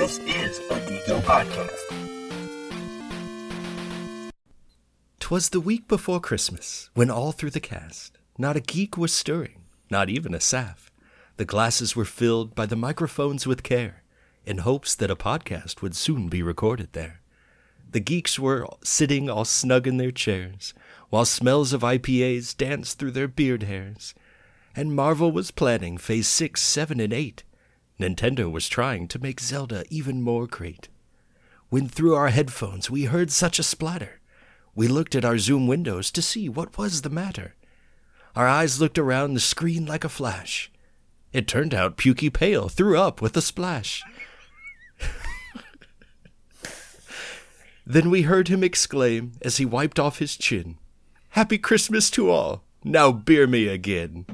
This is a Geeko podcast. Twas the week before Christmas, when all through the cast, not a geek was stirring, not even a saff. The glasses were filled by the microphones with care, in hopes that a podcast would soon be recorded there. The geeks were sitting all snug in their chairs, while smells of IPAs danced through their beard hairs. And Marvel was planning Phase 6, 7, and 8. Nintendo was trying to make Zelda even more great. When through our headphones we heard such a splatter, we looked at our Zoom windows to see what was the matter. Our eyes looked around the screen like a flash. It turned out Pukey Pale threw up with a splash. then we heard him exclaim as he wiped off his chin, Happy Christmas to all! Now beer me again.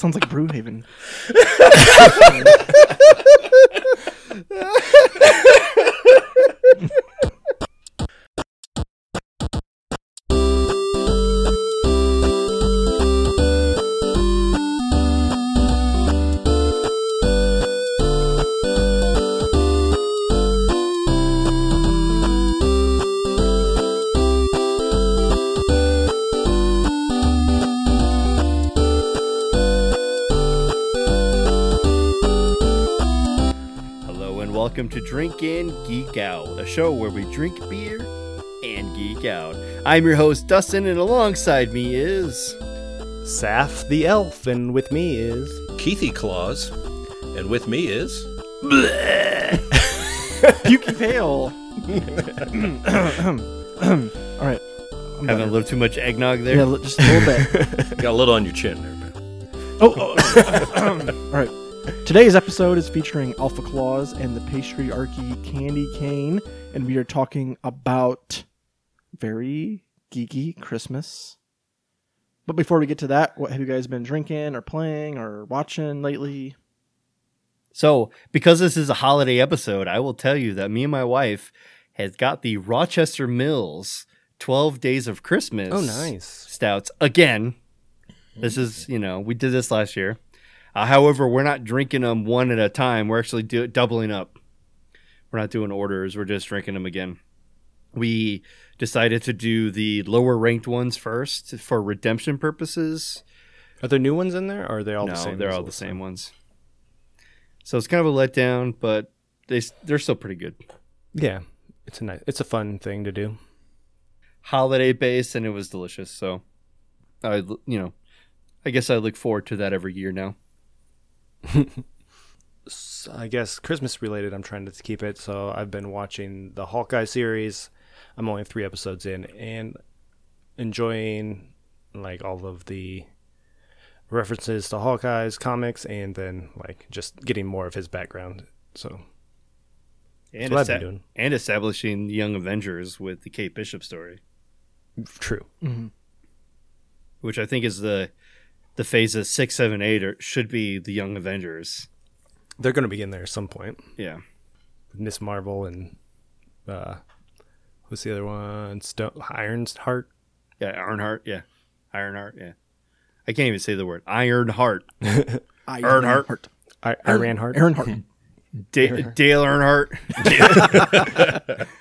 Sounds like Brewhaven. welcome to Drink In Geek Out, a show where we drink beer and geek out. I'm your host Dustin, and alongside me is Saf the elf, and with me is Keithy Claus, and with me is. Pukey Pale. All right. I'm having a better. little too much eggnog there. Yeah, li- just a little bit. Got a little on your chin there, man. Oh, oh. all right. Today's episode is featuring Alpha Claus and the Pastryarchy Candy Cane, and we are talking about very geeky Christmas. But before we get to that, what have you guys been drinking or playing or watching lately? So, because this is a holiday episode, I will tell you that me and my wife has got the Rochester Mills 12 Days of Christmas oh nice. stouts again. This is, you know, we did this last year. Uh, however, we're not drinking them one at a time. We're actually do- doubling up. We're not doing orders. We're just drinking them again. We decided to do the lower ranked ones first for redemption purposes. Are there new ones in there, or are they all no, the same? they're all the same ones. So it's kind of a letdown, but they they're still pretty good. Yeah, it's a nice, it's a fun thing to do. Holiday based, and it was delicious. So I, you know, I guess I look forward to that every year now. S- I guess Christmas related. I'm trying to keep it. So I've been watching the Hawkeye series. I'm only three episodes in, and enjoying like all of the references to Hawkeye's comics, and then like just getting more of his background. So and, what I've been esta- doing. and establishing Young Avengers with the Kate Bishop story, true. Mm-hmm. which I think is the the phases six, seven, eight, or should be the Young Avengers. They're going to be in there at some point. Yeah, Miss Marvel and uh, who's the other one? Stone Iron's Heart. yeah, Ironheart, yeah, Ironheart, yeah. I can't even say the word Ironheart. Earnhardt. Ironheart. I- Iron Heart. Ironheart. Da- Dale Earnhardt.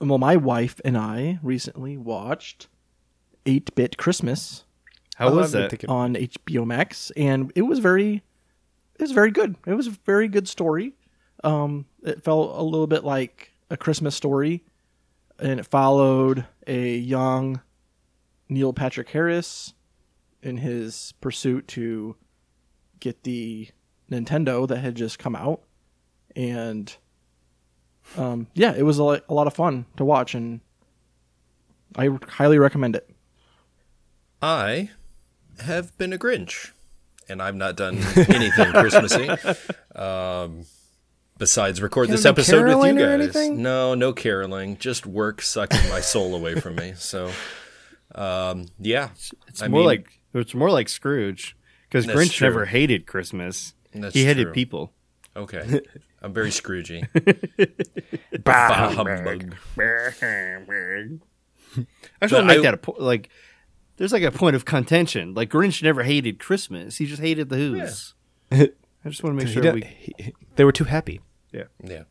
Well, my wife and I recently watched 8 Bit Christmas How was that? on HBO Max, and it was very, it was very good. It was a very good story. Um, it felt a little bit like a Christmas story, and it followed a young Neil Patrick Harris in his pursuit to get the Nintendo that had just come out, and um, yeah, it was a, a lot of fun to watch, and I highly recommend it. I have been a Grinch, and I've not done anything Christmassy. Um, besides record this episode with you guys. No, no caroling. Just work sucking my soul away from me. So, um, yeah, It's I more mean- like it's more like Scrooge because Grinch true. never hated Christmas. That's he hated true. people. Okay, I'm very Scroogey. Bah, humbug. I just want to make I- that a po- like. There's like a point of contention. Like Grinch never hated Christmas; he just hated the Who's. I just want to make sure we. he- he- they were too happy. Yeah, yeah.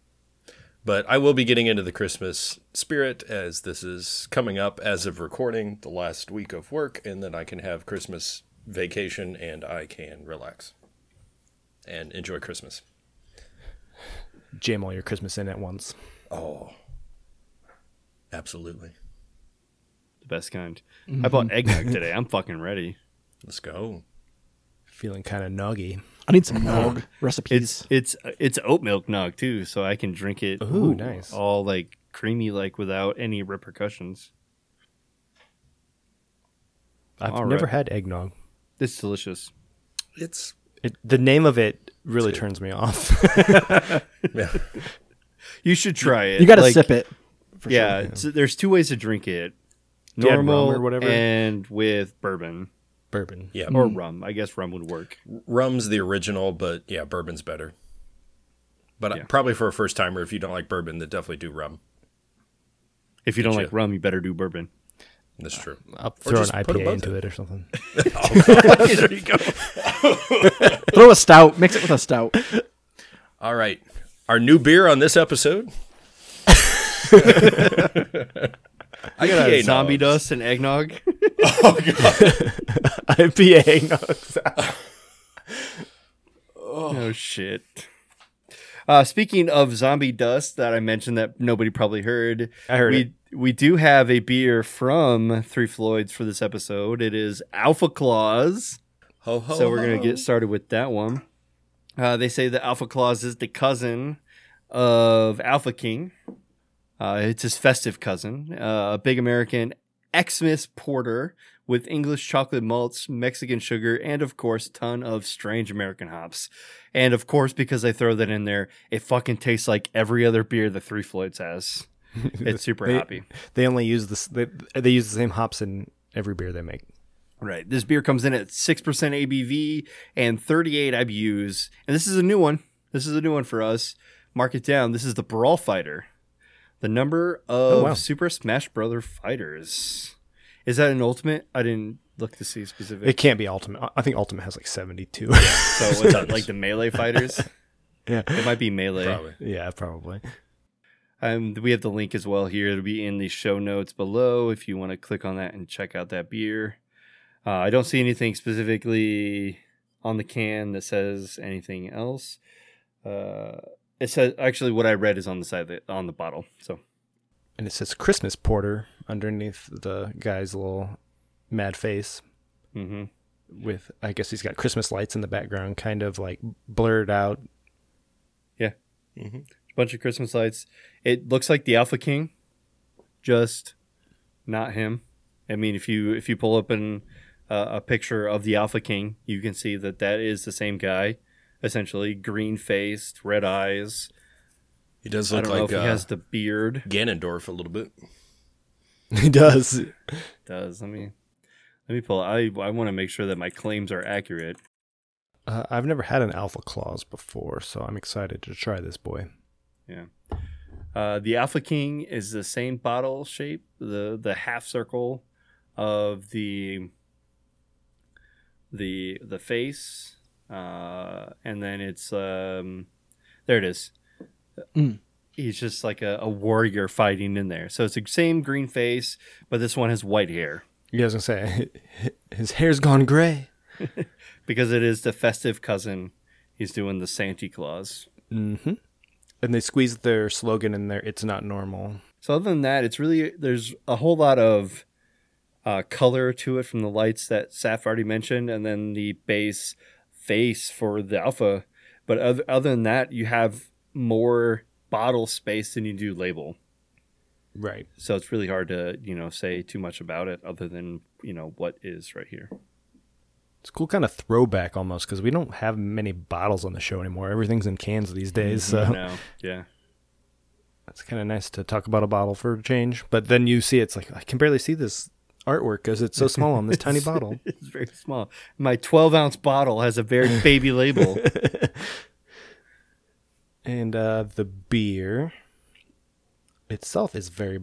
But I will be getting into the Christmas spirit as this is coming up as of recording the last week of work, and then I can have Christmas vacation and I can relax and enjoy Christmas. Jam all your Christmas in at once. Oh, absolutely. The best kind. I bought mm-hmm. eggnog today. I'm fucking ready. Let's go. Feeling kind of noggy. I need some nog recipes. It's it's it's oat milk nog too, so I can drink it. Ooh, nice. All like creamy, like without any repercussions. I've All never right. had eggnog. It's delicious. It's It, the name of it really turns me off. yeah. You should try it. you got to Like, sip it. for Yeah, sure. it's- there's two ways to drink it: you add normal or whatever? and with bourbon Bourbon. Yeah. or mm. rum. I guess rum would work. Rum's the original, but yeah, bourbon's better. But Yeah. probably for a first timer, if you don't like bourbon, then definitely do rum. If you don't Gotcha. like rum, you better do bourbon. That's true. I'll throw an just put 'em IPA into in. it or something. there you go. Throw a stout. Mix it with a stout. All right. Our new beer on this episode. I got a IPA zombie dust and eggnog. oh god, IPA eggnog. oh shit. Uh, speaking of zombie dust that I mentioned that nobody probably heard, I heard we it. we do have a beer from Three Floyds for this episode. It is Alpha Claus. Ho ho. so we're gonna get started with that one. Uh, they say that Alpha Claus is the cousin of Alpha King. Uh, it's his festive cousin, uh, a big American Xmas porter with English chocolate malts, Mexican sugar, and of course, a ton of strange American hops. And of course, because I throw that in there, it fucking tastes like every other beer the Three Floyds has. It's super They- happy. They only use this. They, they use the same hops in every beer they make. Right. This beer comes in at 6% ABV and 38 IBUs. And this is a new one. This is a new one for us. Mark it down. This is the Brawl Fighter. The number of Oh, wow. Super Smash Brother fighters. Is that an ultimate? I didn't look to see specific. It can't be Ultimate. I think Ultimate has like 72. so what's that, like the melee fighters? yeah. It might be melee. Probably. Yeah, probably. Um, we have the link as well here. It'll be in the show notes below if you want to click on that and check out that beer. Uh, I don't see anything specifically on the can that says anything else. Uh, it says actually what I read is on the side of the, on the bottle. So And it says Christmas Porter underneath the guy's little mad face. mhm. With, I guess he's got Christmas lights in the background, kind of like blurred out. Yeah, a bunch of Christmas lights. It looks like the Alpha King, just not him. I mean, if you if you pull up an, uh, a picture of the Alpha King, you can see that that is the same guy, essentially green faced, red eyes. He does I look don't know like if uh, he has the beard. Ganondorf a little bit. He does. Does let me let me pull. I I want to make sure that my claims are accurate. Uh, I've never had an Alpha Claus before, so I'm excited to try this boy. Yeah. Uh, the Alpha King is the same bottle shape, the the half circle of the the the face, uh, and then it's um, there it is. Mm. He's just like a, a warrior fighting in there. So it's the same green face, but this one has white hair You guys gonna say his hair's gone gray? because it is the festive cousin. He's doing the Santa Claus. Mm-hmm. And they squeezed their slogan in there. It's not normal. So other than that, it's really there's a whole lot of uh, color to it from the lights that Saf already mentioned, and then the base face for the alpha. But other, other than that, you have more bottle space than you do label. Right. So it's really hard to you know say too much about it, other than you know what is right here. It's a cool kind of throwback almost because we don't have many bottles on the show anymore. Everything's in cans these days, mm-hmm. so No, yeah, it's kind of nice to talk about a bottle for a change. But then you see it's like I can barely see this artwork because it's so small on this tiny bottle. it's very small. My 12 ounce bottle has a very baby label. And uh, the beer itself is very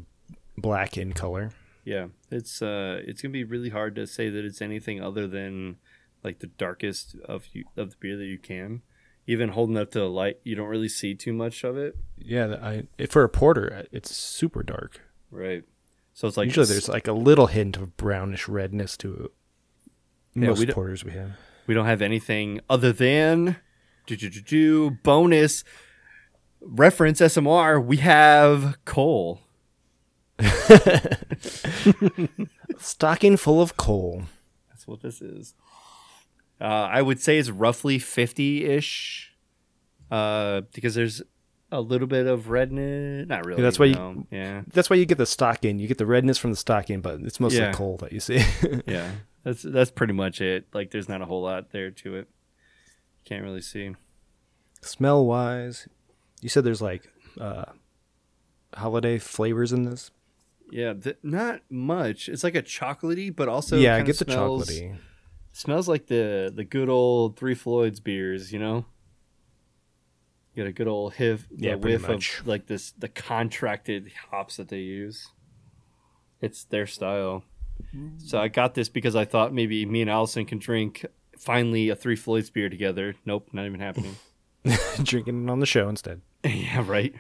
black in color. Yeah, it's uh, it's gonna be really hard to say that it's anything other than like the darkest of you of the beer that you can. Even holding up to the light, you don't really see too much of it. Yeah, I for a porter, it's super dark. Right. So it's like Usually, there's like a little hint of brownish redness to it. Yeah, Most we porters we have. we don't have anything other than do, do, do, do, bonus reference SMR. We have coal. Stocking full of coal. That's what this is. Uh, I would say it's roughly 50 ish uh, because there's a little bit of redness. Not really. that's why you-. Yeah. That's why you get the stocking. You get the redness from the stocking, but it's mostly Yeah. coal that you see. Yeah. That's that's pretty much it. Like there's not a whole lot there to it. Can't really see. Smell wise, you said there's like uh, holiday flavors in this. Yeah, th- not much. It's like a chocolatey, but also yeah, I get the smells, chocolatey. Smells like the the good old Three Floyds beers, you know. You get a good old whiff, Yeah, pretty whiff much. of like this the contracted hops that they use. It's their style. So I got this because I thought maybe me and Allison can drink finally a Three Floyds beer together. Nope, not even happening. Drinking it on the show instead. yeah, right.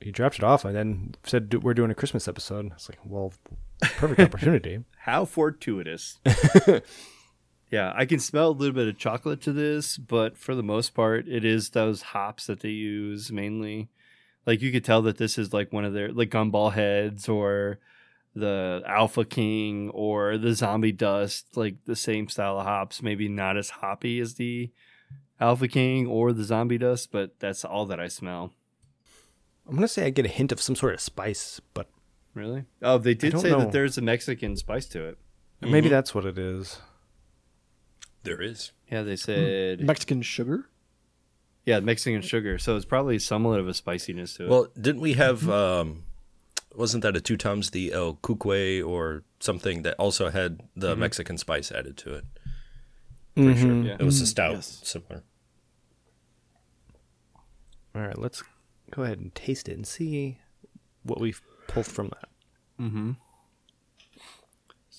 He dropped it off and then said we're doing a Christmas episode. I was like, well, perfect opportunity. How fortuitous. Yeah, I can smell a little bit of chocolate to this, but for the most part, it is those hops that they use mainly. Like you could tell that this is like one of their like gumball heads or the Alpha King or the Zombie Dust, like the same style of hops, maybe not as hoppy as the Alpha King or the Zombie Dust, but that's all that I smell. I'm gonna say I get a hint of some sort of spice, but Really? Oh, they did say know. that there's a Mexican spice to it. maybe mm-hmm. that's what it is. There is. Yeah, they hmm. said Mexican sugar. Yeah, Mexican sugar. So it's probably somewhat of a spiciness to it. Well, didn't we have? Um, wasn't that a two times the El Cuque or something that also had the mm-hmm. Mexican spice added to it? Mm-hmm. Pretty sure. Yeah. It was a mm-hmm. stout, yes. similar. All right, let's go ahead and taste it and see what we've pulled from that.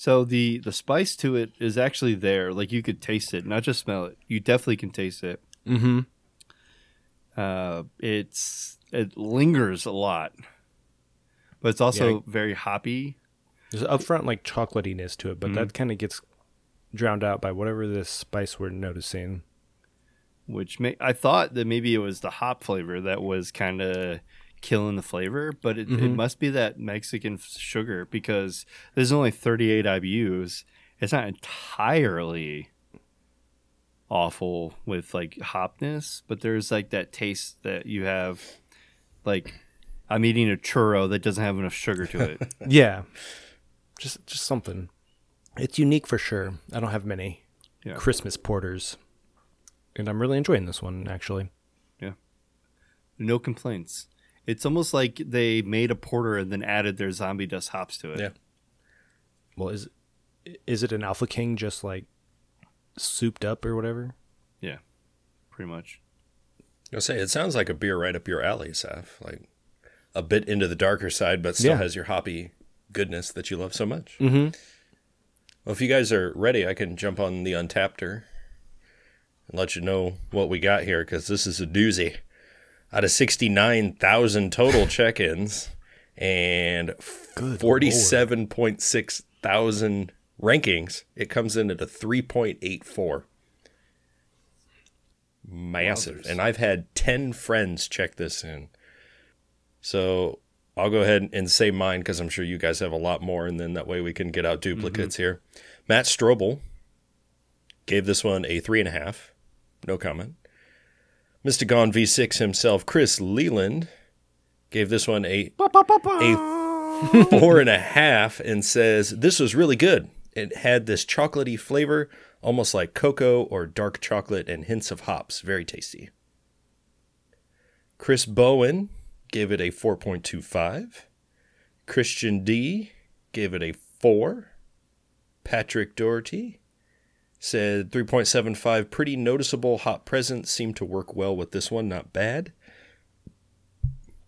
So the the spice to it is actually there. Like you could taste it, not just smell it. You definitely can taste it. Mm-hmm. Uh, it's it lingers a lot, but it's also Yeah. very hoppy. There's upfront like chocolatiness to it, but that kind of gets drowned out by whatever this spice we're noticing. Which may I thought that maybe it was the hop flavor that was kind of killing the flavor, but it, it mm-hmm. must be that Mexican sugar because there's only 38 IBUs. It's not entirely awful with like hopness, but there's like that taste that you have. Like I'm eating a churro that doesn't have enough sugar to it. Yeah, just just something. It's unique for sure. I don't have many Yeah. Christmas porters, and I'm really enjoying this one actually. Yeah, no complaints. It's almost like they made a porter and then added their zombie dust hops to it. Yeah. Well, is is it an Alpha King just like souped up or whatever? Yeah, pretty much. I'll say it sounds like a beer right up your alley, Saf. Like a bit into the darker side, but still Yeah. has your hoppy goodness that you love so much. Mm-hmm. Well, if you guys are ready, I can jump on the Untappd and let you know what we got here because this is a doozy. Out of 69,000 total check ins and 47.6 thousand rankings, it comes in at a 3.84. Massive. And I've had 10 friends check this in. So I'll go ahead and say mine because I'm sure you guys have a lot more, and then that way we can get out duplicates mm-hmm. here. Matt Strobel gave this one a three and a half. No comment. Mr. Gone V6 himself, Chris Leland, gave this one a, a four and a half and says this was really good. It had this chocolatey flavor, almost like cocoa or dark chocolate, and hints of hops. Very tasty. Chris Bowen gave it a 4.25. Christian D gave it a 4. Patrick Doherty said 3.75 pretty noticeable hot presence seemed to work well with this one, not bad.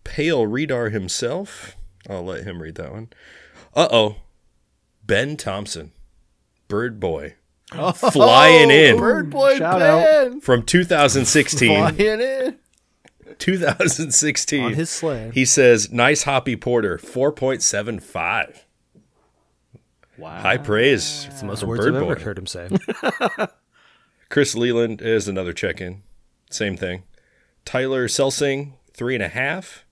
Pale Redar himself, I'll let him read that one. Uh oh. Ben Thompson, Bird Boy, flying in Bird Boy Shout Ben. from 2016. Flying in. 2016. On his sled. He says, nice hoppy porter, 4.75. Wow. High praise. It's the most from words Bird I've Boy. ever heard him say. Chris Leland is another check in. Same thing. Tyler Selsing, three and a half.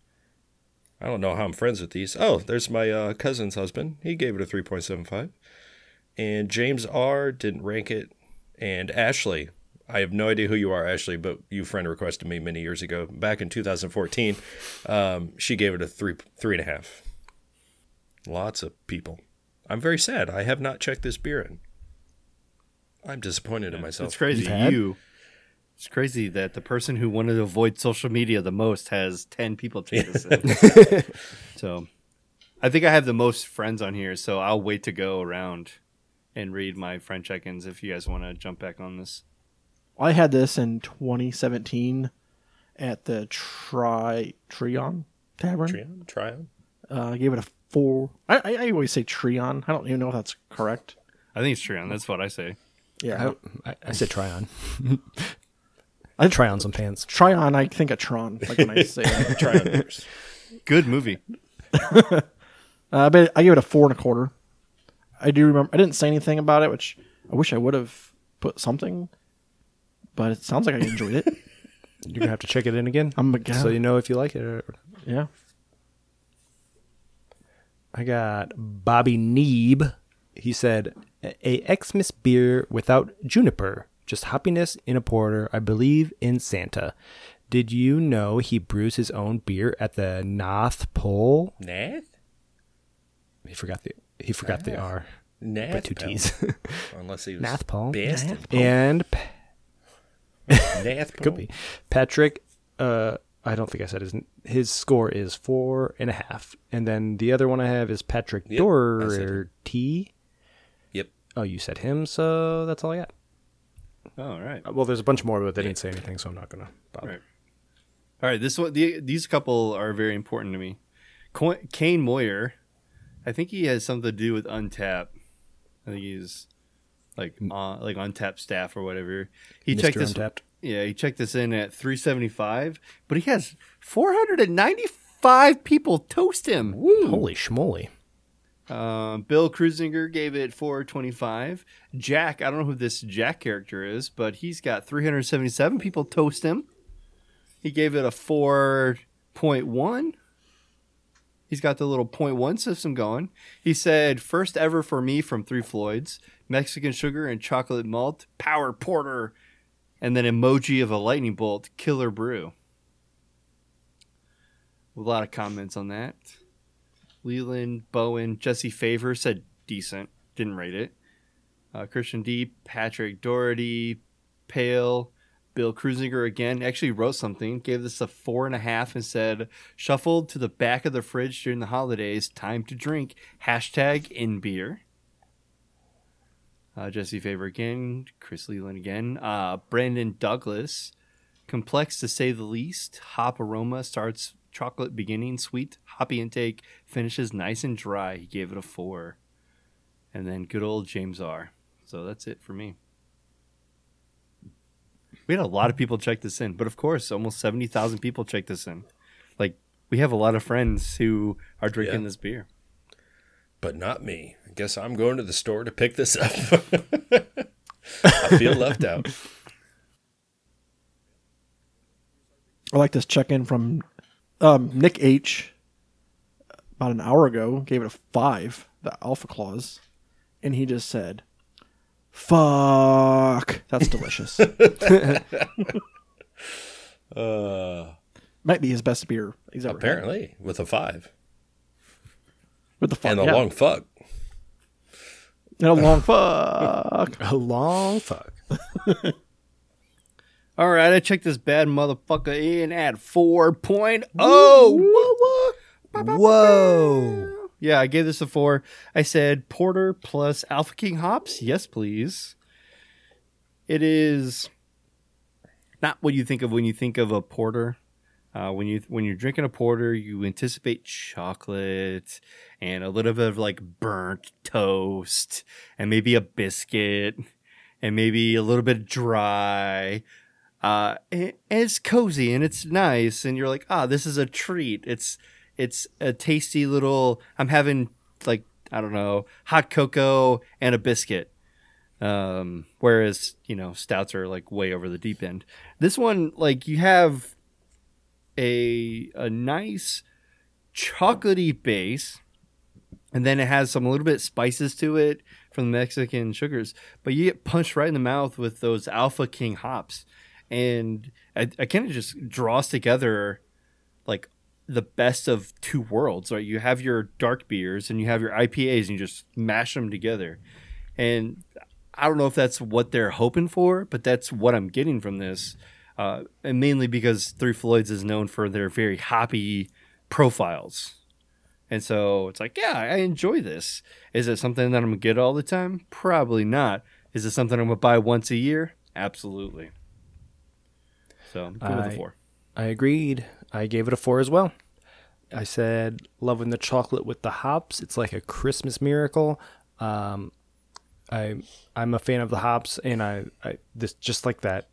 I don't know how I'm friends with these. Oh, there's my uh, cousin's husband. He gave it a 3.75. And James R. didn't rank it. And Ashley, I have no idea who you are, Ashley, but you friend requested me many years ago, back in 2014. Um, she gave it a three, three and a half. Lots of people. I'm very sad. I have not checked this beer in. I'm disappointed in myself. It's crazy. You've? You. It's crazy that the person who wanted to avoid social media the most has ten people check this in. so, I think I have the most friends on here, so I'll wait to go around and read my friend check-ins if you guys want to jump back on this. I had this in 2017 at the Tri Trion Tavern. Trion? Trion? Uh, I gave it a four. I, I, I always say Trion. I don't even know if that's correct. I think it's Trion. That's what I say. Yeah, I, I, I said try on. I try on some pants. Try on, I think of Tron. Like when I say that. Trion beers. Good movie. Uh, but I gave it a four and a quarter. I do remember. I didn't say anything about it, which I wish I would have put something. But it sounds like I enjoyed it. You're gonna have to check it in again, I'm a so you know if you like it. Or... yeah. I got Bobby Neeb. He said a Xmas beer without juniper, just happiness in a porter. I believe in Santa. Did you know he brews his own beer at the North Pole? Nath? He forgot the he forgot the R Nath? by two Pole. T's. Unless he was Nath Pole. best in and Nath could Pole. be Patrick. Uh, I don't think I said his his score is four and a half, and then the other one I have is Patrick Yep, I said him. Doherty. Yep. Oh, you said him, so that's all I got. Oh, all right. Uh, Well, there's a bunch more, but they didn't say anything, so I'm not gonna bother. Right. All right, this one, the, these couple are very important to me. Co- Kane Moyer, I think he has something to do with Untappd. I think he's like on like Untappd staff or whatever. He Mr. checked this. Untappd. Yeah, he checked this in at 375, but he has 495 people toast him. Holy schmoly! Um, Bill Cruisinger gave it 425. Jack, I don't know who this Jack character is, but he's got 377 people toast him. He gave it a 4.1. He's got the little 0.1 system going. He said, first ever for me from Three Floyds, Mexican sugar and chocolate malt, power porter, and then emoji of a lightning bolt, killer brew. A lot of comments on that. Leland, Bowen, Jesse Favor said decent, didn't rate it. Uh, Christian D, Patrick Doherty, Pale, Bill Cruisinger again actually wrote something, gave this a four and a half, and said, "Shuffled to the back of the fridge during the holidays. Time to drink." Hashtag in beer. Uh, Jesse Favor again, Chris Leland again, uh, Brandon Douglas, complex to say the least. Hop aroma starts chocolate beginning sweet. Hoppy intake finishes nice and dry. He gave it a four. And then good old James R. So that's it for me. We had a lot of people check this in, but of course, almost 70,000 people check this in. Like, we have a lot of friends who are drinking Yeah. this beer. But not me. I guess I'm going to the store to pick this up. I feel left out. I like this check in from um, Nick H. About an hour ago, gave it a five, the Alpha Claus, and he just said, "Fuck, that's delicious." Uh, Might be his best beer he's ever had. apparently, with a five with the fuck and a yeah. long fuck. and a long fuck. A long fuck. All right, I checked this bad motherfucker in at 4.0. Whoa, Whoa! Yeah, I gave this a four. I said porter plus Alpha King hops. Yes, please. It is not what you think of when you think of a porter. Uh, when you when you're drinking a porter, you anticipate chocolate and a little bit of like burnt toast and maybe a biscuit and maybe a little bit dry. Uh, and it's cozy and it's nice, and you're like, ah, this is a treat. It's it's a tasty little. I'm having like I don't know, hot cocoa and a biscuit. Um, whereas you know stouts are like way over the deep end. This one, like you have a a nice chocolatey base, and then it has some little bit spices to it from the Mexican sugars, but you get punched right in the mouth with those Alpha King hops, and I, kind of just draws together like the best of two worlds. Right, you have your dark beers and you have your IPAs, and you just mash them together, and I don't know if that's what they're hoping for, but that's what I'm getting from this. Uh, and mainly because Three Floyds is known for their very hoppy profiles. And so it's like, yeah, I enjoy this. Is it something that I'm to get all the time? Probably not. Is it something I'm to buy once a year? Absolutely. So I'm good with I- a four. I agreed. I gave it a four as well. I said, loving the chocolate with the hops. It's like a Christmas miracle. Um, I I'm a fan of the hops, and I, I this just like that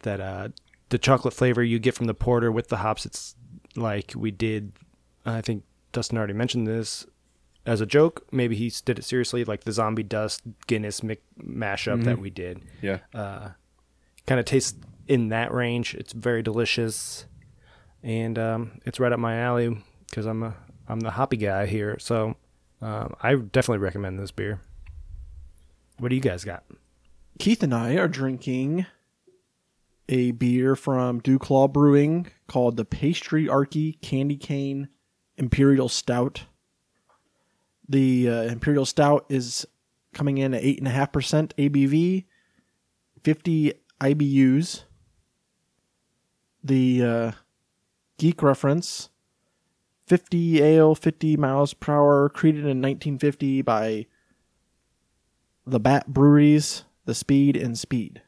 that uh the chocolate flavor you get from the porter with the hops. It's like we did. I think Dustin already mentioned this as a joke. Maybe he did it seriously, like the zombie dust Guinness mi- mashup that we did Yeah. kind of tastes in that range. It's very delicious, and um, it's right up my alley because I'm a I'm the hoppy guy here. So um, I definitely recommend this beer. What do you guys got? Keith and I are drinking a beer from Duclaw Brewing called the Pastryarchy Candy Cane Imperial Stout. The uh, Imperial Stout is coming in at 8.5% ABV, 50 IBUs. The uh, Geek Reference 50 ale, 50 miles per hour, created in 1950 by Labatt Breweries, the Speed and Speed.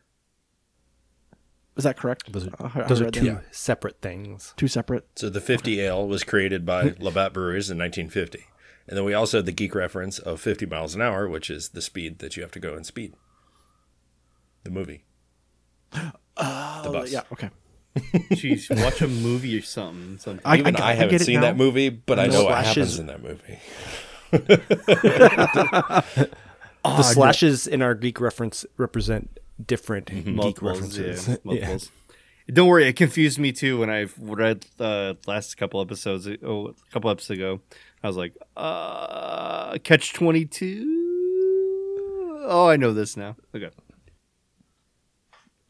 Is that correct? Those are, uh, I those are two that. separate things. Two separate. So the 50 ale was created by Labatt Breweries in 1950. And then we also had the geek reference of 50 miles an hour, which is the speed that you have to go in speed. The movie. Oh, the bus. Yeah. Okay. Jeez, watch a movie or something. something. I, Even I, I, I haven't get it seen now. that movie, but I And know what happens in that movie. the slashes in our geek reference represent different geek multiples, references. Yeah, multiples. Don't worry, it confused me too when I read uh, last couple episodes. Oh, a couple episodes ago, I was like, uh, "Catch 22? Oh, I know this now. Okay,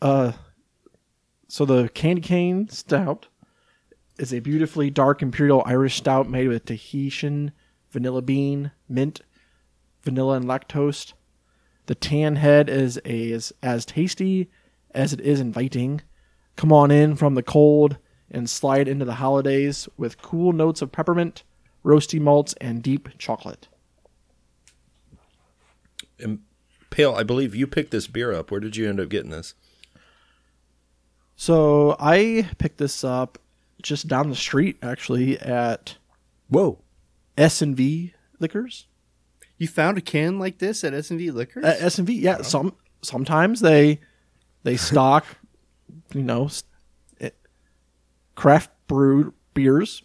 Uh, so the Candy Cane Stout is a beautifully dark imperial Irish stout made with Tahitian vanilla bean, mint, vanilla, and lactose. The tan head is as tasty as it is inviting. Come on in from the cold and slide into the holidays with cool notes of peppermint, roasty malts, and deep chocolate. And Pale, I believe you picked this beer up. Where did you end up getting this? So I picked this up just down the street, actually, at Whoa. S and V Liquors. You found a can like this at S and V Liquors? At S and V, yeah. Some sometimes they they stock, you know, s- eh, craft brewed beers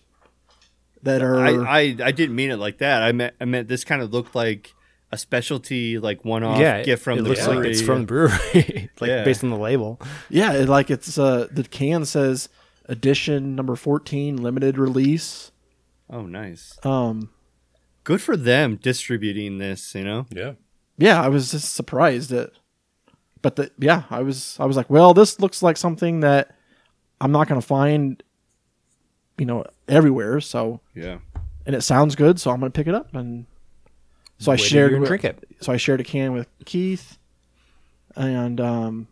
that are. I, I I didn't mean it like that. I meant I meant this kind of looked like a specialty, like one off yeah, gift from it the looks like brewery. it's from the brewery, like Yeah. based on the label. yeah, it, like it's uh the can says edition number fourteen limited release. Oh, nice. Um, Good for them distributing this. You know. Yeah. yeah, I was just surprised at, but the yeah, I was I was like, well, this looks like something that I'm not gonna find, you know, everywhere. So Yeah. and it sounds good, so I'm gonna pick it up and. So I Wait till shared with, drink it. so I shared a can with Keith, and um,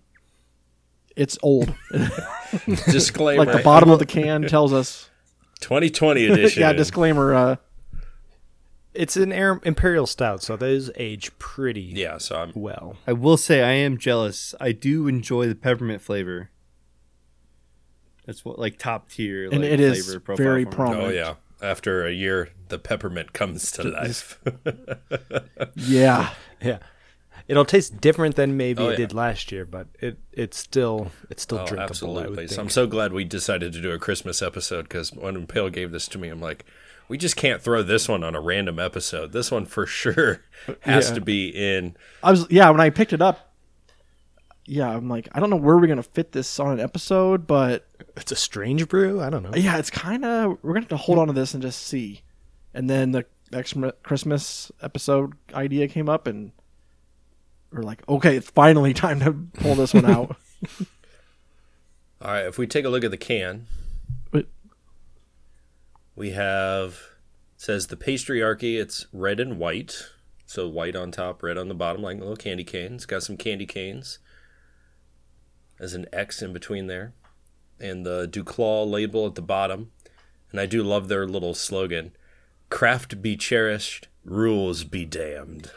it's old. Disclaimer. like the bottom of the can tells us. 2020 edition. yeah, disclaimer. Uh, It's an Air- imperial stout, so those age pretty Yeah, so I'm well. I will say I am jealous. I do enjoy the peppermint flavor. That's what like top tier. And like, it is flavor profile very for prominent. Oh yeah. After a year, the peppermint comes to life. Yeah. Yeah. It'll taste different than maybe Oh, it yeah. did last year, but it it's still it's still Oh, drinkable. I absolutely. would So. I'm so glad we decided to do a Christmas episode because when Pale gave this to me, I'm like, we just can't throw this one on a random episode. This one for sure has Yeah. to be in. I was yeah when I picked it up. Yeah, I'm like I don't know where we're gonna fit this on an episode, but It's a strange brew. I don't know. yeah, it's kind of we're gonna have to hold on to this and just see. And then the next Christmas episode idea came up, and we're like, okay, it's finally time to pull this one out. All right, if we take a look at the can, But we have says the pastryarchy. It's red and white, so white on top, red on the bottom, like a little candy cane. It's got some candy canes. There's an X in between there, and the Duclaw label at the bottom. And I do love their little slogan: "Craft be cherished, rules be damned."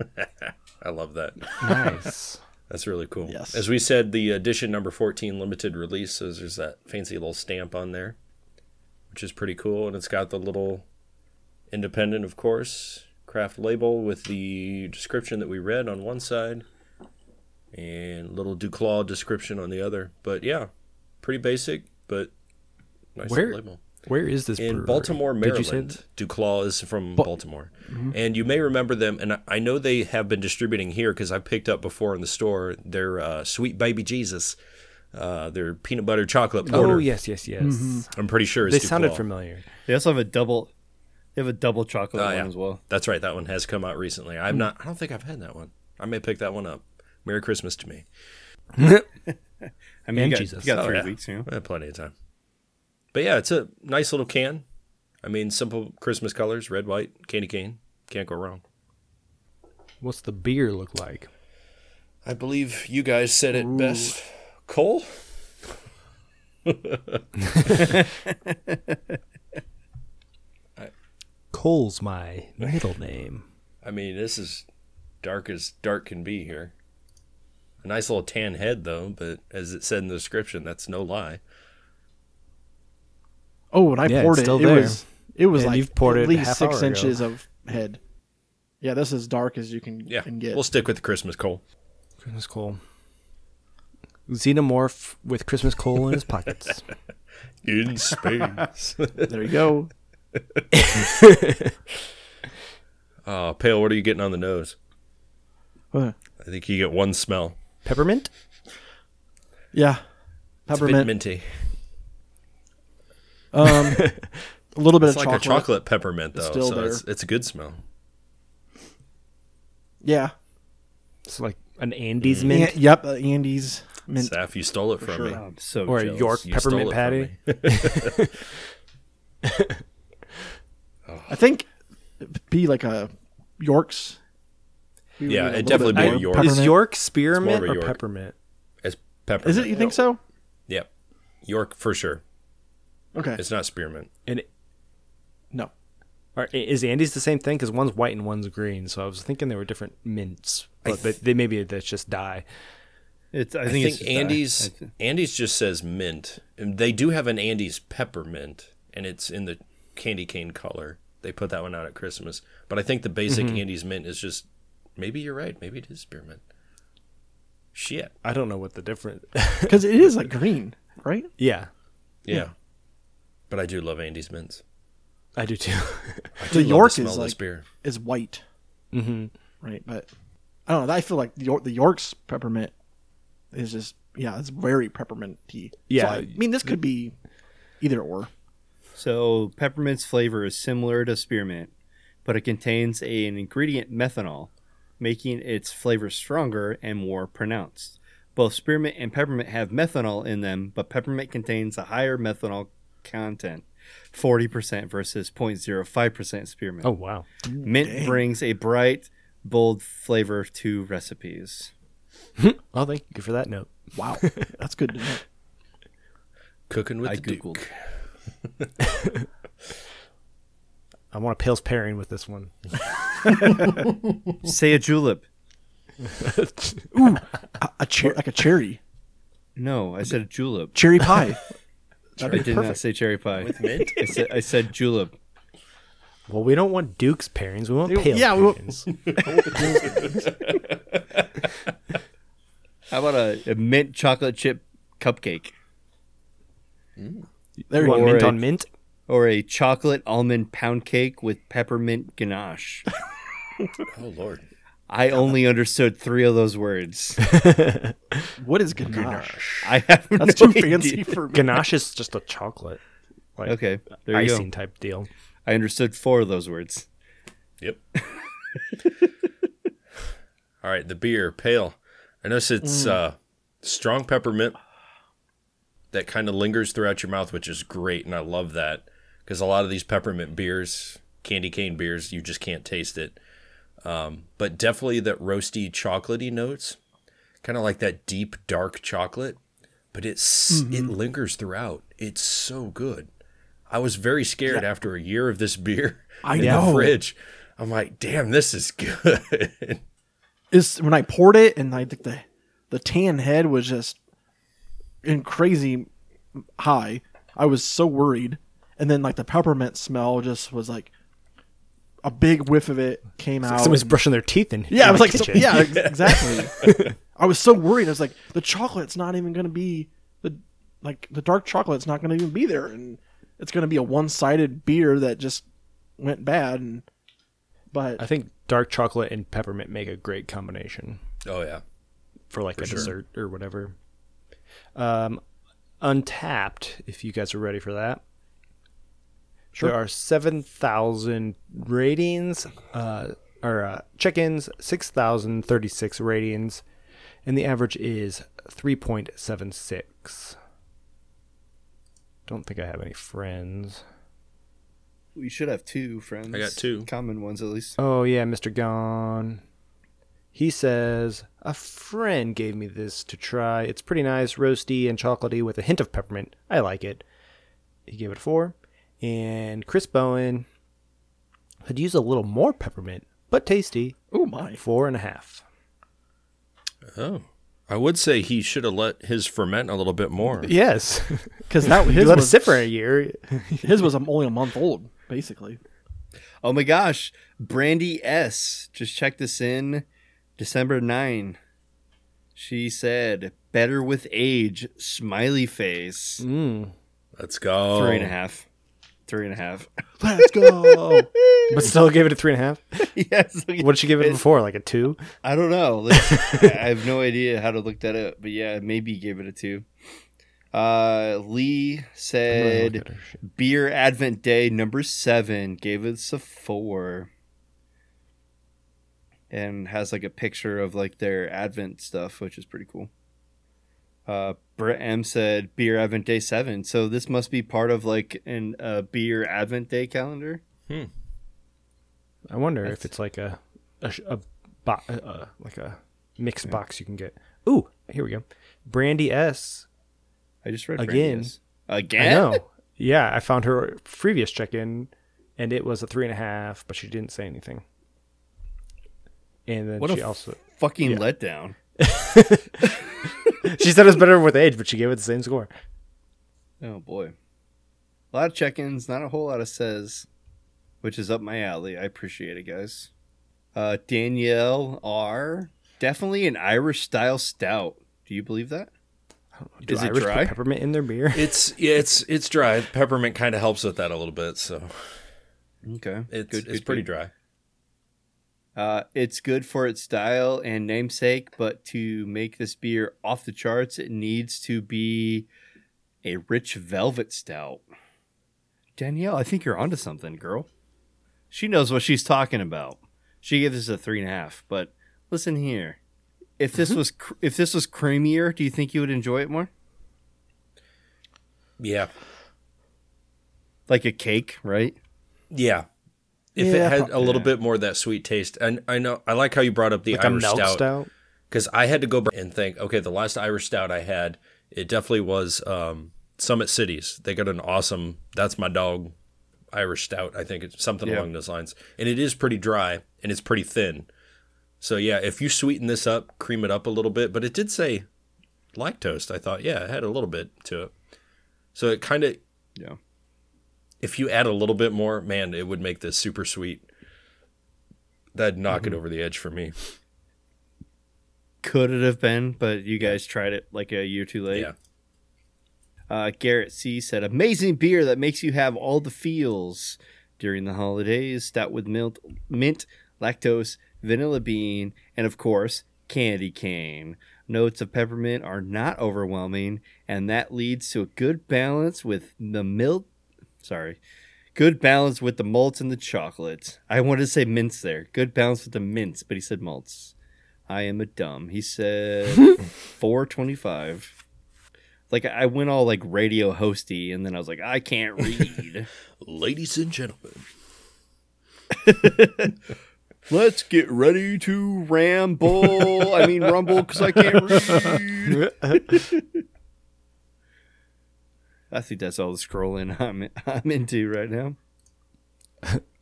I love that. Nice. That's really cool. Yes. As we said, the edition number 14 limited release, so there's that fancy little stamp on there, which is pretty cool. And it's got the little independent, of course, craft label with the description that we read on one side and little Duclaw description on the other. But yeah, pretty basic, but nice Where- label Where is this in brewery? Baltimore, Did you say Maryland. Duclaw is from Baltimore, and you may remember them. And I- I know they have been distributing here because I picked up before in the store their uh, Sweet Baby Jesus, uh, their peanut butter chocolate porter. Oh yes, yes, yes. I'm pretty sure They it's sounded Duclaw. familiar. They also have a double. They have a double chocolate Oh, one yeah. as well. That's right. That one has come out recently. I'm not. I don't think I've had that one. I may pick that one up. Merry Christmas to me. I mean, you got, Jesus. you got Oh, three yeah. weeks. You know? I have plenty of time. But yeah, it's a nice little can. I mean, simple Christmas colors: red, white, candy cane. Can't go wrong. What's the beer look like? I believe you guys said it best. Cole? Cole's my middle name. I mean, this is dark as dark can be here. A nice little tan head, though, but as it said in the description, that's no lie. oh, when I Yeah, poured it's it, still it there. was it was And like you've poured at least six hour ago. inches of head. Yeah, this is dark as you can Yeah, can get. we'll stick with the Christmas Cole. Christmas Cole. Xenomorph with Christmas coal in his pockets. In space. there you go. oh, Pale, what are you getting on the nose? Uh, I think you get one smell. Peppermint? yeah, It's a bit peppermint. minty. Um, a little bit It's of like chocolate. a chocolate peppermint, though, still so there. it's, it's a good smell. Yeah. It's like an Andes mint An- yep. Uh, Andes mint. Saf, you stole it from sure. me. I'm so or a. York You peppermint patty. me. Oh. I think be like a York's. Yeah, it'd definitely be a York. peppermint. Is York spearmint more of a or peppermint? It's peppermint. Is it? You think so? Yep. York for sure. Okay. It's not spearmint. And it, no. or is Andes the same thing? Because one's white and one's green. So I was thinking they were different mints, but they, they maybe that's just dye. It's, I I think, think, it's just, uh, Andes I th- Andes just says mint. And they do have an Andes peppermint, and it's in the candy cane color. They put that one out at Christmas. But I think the basic Mm-hmm. Andes mint is just. Maybe you're right. Maybe it is spearmint. Shit. I don't know what the difference. Because it is like green, right? yeah, Yeah. But I do love Andes mints. I do too. I The do love York smell is like- beer. Is white, hmm right? But I don't know. I feel like the, York, the York's peppermint is just yeah, it's very pepperminty. Yeah. So, I mean, this could be either or. So peppermint's flavor is similar to spearmint, but it contains a, an ingredient methanol, making its flavor stronger and more pronounced. Both spearmint and peppermint have methanol in them, but peppermint contains a higher methanol content, 40% versus 0.05% spearmint. Oh wow. Mm, Mint brings a bright, bold flavor to recipes. Well, thank you for that note. Wow, that's good to know. Cooking with I the googled. Duke. I want a Pale's pairing with this one. Say a julep. A, a cher- like a cherry, No, I said a julep. cherry pie. I That'd be did not say cherry pie. With mint? I said, I said julep. Well, we don't want Duke's pairings. We want Dude, pale yeah, we want- pairings. How about a, a mint chocolate chip cupcake mm. There You you go. mint Or a- on mint? or a chocolate almond pound cake with peppermint ganache? Oh lord. I only understood three of those words. What is ganache? I have That's no too idea. fancy for me. Ganache is just a chocolate, like Okay, there you icing go. type deal. I understood four of those words. Yep. All right, the beer, pale. I notice it's uh, strong peppermint that kind of lingers throughout your mouth, which is great, and I love that because a lot of these peppermint beers, candy cane beers, you just can't taste it. Um, but definitely that roasty, chocolatey notes, kind of like that deep, dark chocolate, but it's it lingers throughout. It's so good. I was very scared after a year of this beer I in know. the fridge. I'm like, damn, this is good. Is when I poured it and I think the the tan head was just in crazy high. I was so worried, and then like the peppermint smell just was like a big whiff of it came out. Someone's and- brushing their teeth in. Yeah, in I was like, so- yeah, ex- exactly. I was so worried. I was like, the chocolate's not even going to be the like the dark chocolate's not going to even be there, and it's going to be a one-sided beer that just went bad. And but I think dark chocolate and peppermint make a great combination oh yeah. for like a sure. dessert or whatever. Um, Untappd, if you guys are ready for that. Sure. There are seven thousand ratings, uh, or uh, check-ins, six thousand thirty-six ratings, and the average is three point seven six. Don't think I have any friends. We should have two friends. I got two. common ones at least. Oh yeah, Mr. Gone. He says a friend gave me this to try. It's pretty nice, roasty and chocolatey with a hint of peppermint. I like it. He gave it a four. And Chris Bowen could use a little more peppermint, but tasty. oh my, Four and a half. Oh. I would say he should have let his ferment a little bit more. Yes, because that you his let it sit for a year. his was only a month old, basically. Oh my gosh, Brandy S. Just check this in, December 9. She said, "Better with age." Smiley face. Mm. Let's go. Three and a half. Three and a half. Let's go. But still gave it a three and a half. yes. What did she give it before? Like a two? I don't know. I have no idea how to look that up, but yeah, maybe gave it a two. Uh, Lee said at her shit. beer Advent Day number seven gave us a four, and has like a picture of like their Advent stuff, which is pretty cool. Uh, Brett M said beer Advent Day seven, so this must be part of like an uh, beer Advent Day calendar. Hmm. I wonder if it's like a a, a bo- uh, uh, like a mixed box you can get. Ooh, here we go. Brandy S. I just read Again. Brandy's. I Again. know. Yeah, I found her previous check-in, and it was a three and a half, but she didn't say anything. And then What a she f- also Fucking Yeah. letdown. she said it was better with age, but she gave it the same score. Oh boy. A lot of check-ins, not a whole lot of says, which is up my alley. I appreciate it, guys. Uh, Danielle R. Definitely an Irish style stout. Do you believe that? Do Is it Irish put dry? peppermint in their beer? It's yeah, it's it's dry. Peppermint kind of helps with that a little bit, so Okay. it's Good, it's good, pretty good. dry. Uh, it's good for its style and namesake, but to make this beer off the charts, it needs to be a rich velvet stout. Danielle, I think you're onto something, girl. She knows what she's talking about. She gave this a three and a half, but listen here. If this was cr- if this was creamier, do you think you would enjoy it more? Yeah, Like a cake, right? yeah. If Yeah, it had a little yeah. bit more of that sweet taste, and I know I like how you brought up the like a Irish milk stout stout. because I had to go back and think. Okay, the last Irish stout I had, it definitely was um, Summit Cities. They got an awesome. That's my dog. Irish stout. I think it's something Yeah. along those lines, and it is pretty dry and it's pretty thin. So yeah, if you sweeten this up, cream it up a little bit, but it did say lactose. I thought, yeah, it had a little bit to it. So it kind of, Yeah. if you add a little bit more, man, it would make this super sweet. That'd knock it over the edge for me. Could it have been, but you guys tried it like a year too late. Yeah. Uh, Garrett C said, "Amazing beer that makes you have all the feels during the holidays. Stout with mint, mint, lactose, vanilla bean, and of course, candy cane. Notes of peppermint are not overwhelming, and that leads to a good balance with the milk. Sorry." Good balance with the malts and the chocolate. I wanted to say mints there. Good balance with the mints, but he said malts. I am a dumb. He said 425. Like I went all like radio hosty and then I was like, I can't read. Ladies and gentlemen, Let's get ready to ramble. I mean rumble because I can't read. I think that's all the scrolling I'm I'm into right now.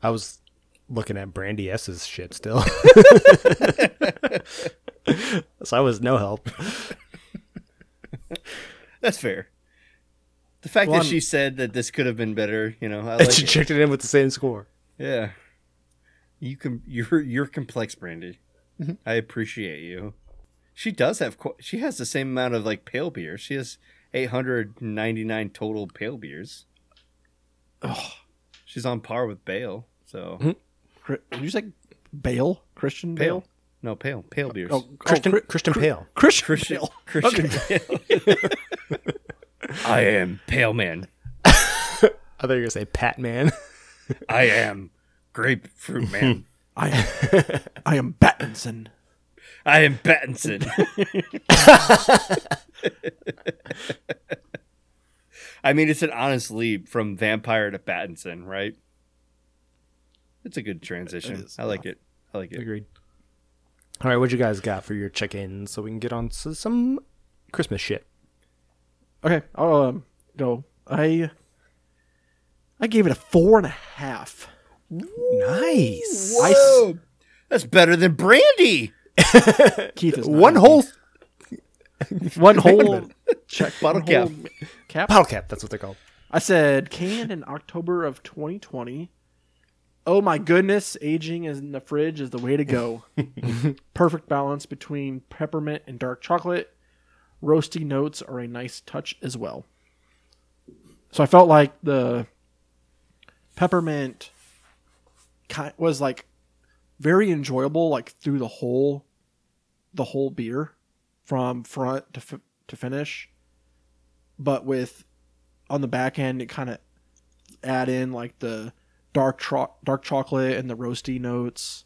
I was looking at Brandy S's shit still. so I was no help. That's fair. The fact Well, that I'm- she said that this could have been better, you know, I like she it. checked it in with the same score. Yeah. You can you're you're complex, Brandy. Mm-hmm. I appreciate you. She does have qu- she has the same amount of like pale beer. She has 899 total pale beers. Oh, She's on par with Bale. So Mm-hmm. Did you say Bale? Christian Bale? pale. No, pale. Pale beers. Oh, Christian Chri- Christian Pale. Christian, Christian Bale. Christian Bale. I am Pale Man. I thought you were gonna say Pat Man. I am Grapefruit Man. I am, I am Battinson. I am Pattinson. I mean, it's an honest leap from vampire to Pattinson, right? It's a good transition. It is. I like it. I like it. Agreed. All right, what you guys got for your check-in so we can get on to some Christmas shit? Okay, I'll um, go. I I gave it a four and a half. Nice. I s- That's better than Brandy. Keith is One happy. whole one whole check Bottle one whole cap. cap. bottle cap. That's what they're called. I said canned in October of 2020. Oh my goodness, aging in the fridge is the way to go. Perfect balance between peppermint and dark chocolate. Roasty notes are a nice touch as well. So I felt like the peppermint ki- was like very enjoyable like through the whole the whole beer from front to f- to finish. But with on the back end, it kind of add in like the dark tro- dark chocolate and the roasty notes,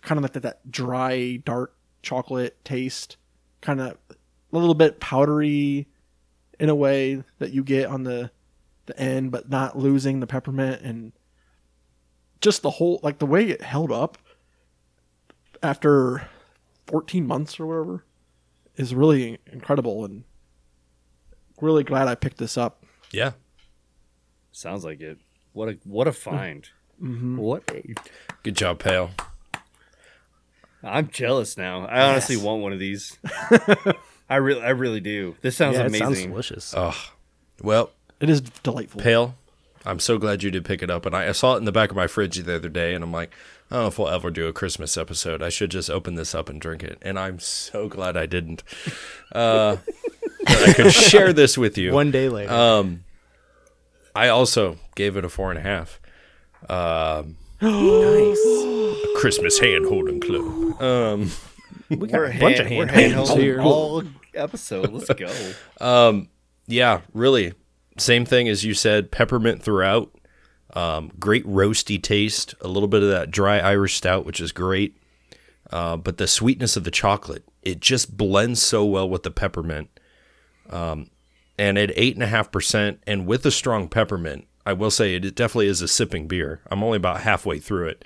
kind of like that, that dry dark chocolate taste, kind of a little bit powdery in a way that you get on the the end, but not losing the peppermint and just the whole like the way it held up after 14 months or whatever is really incredible and really glad I picked this up. yeah, Sounds like it. What a what a find. Mm-hmm. What a good job, Pale. I'm jealous now. I honestly Yes. want one of these. I really I really do. This sounds yeah, it sounds amazing. delicious. Oh, well, It is delightful. Pale. I'm so glad you did pick it up, and I, I saw it in the back of my fridge the other day, and I'm like, I don't know if we'll ever do a Christmas episode. I should just open this up and drink it, and I'm so glad I didn't. Uh, I could share this with you. One day later. Um, I also gave it a four and a half. Um, nice. Christmas hand holding club. Um, We got We're a bunch of hand- hand we're hands hand-holding here. all episode. Let's go. yeah, really, same thing as you said. Peppermint throughout. Um, great roasty taste. A little bit of that dry Irish stout, which is great. Uh, but the sweetness of the chocolate, it just blends so well with the peppermint. Um, and at eight and a half percent, and with a strong peppermint, I will say it definitely is a sipping beer. I'm only about halfway through it.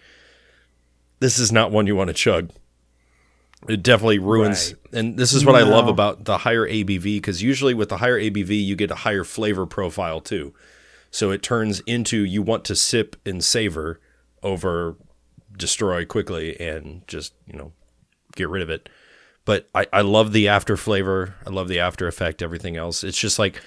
This is not one you want to chug. It definitely ruins, and this is what I love about the higher ABV because usually with the higher ABV you get a higher flavor profile too. So it turns into you want to sip and savor over destroy quickly and just you know get rid of it. But I, I love the after flavor. I love the after effect. Everything else. It's just like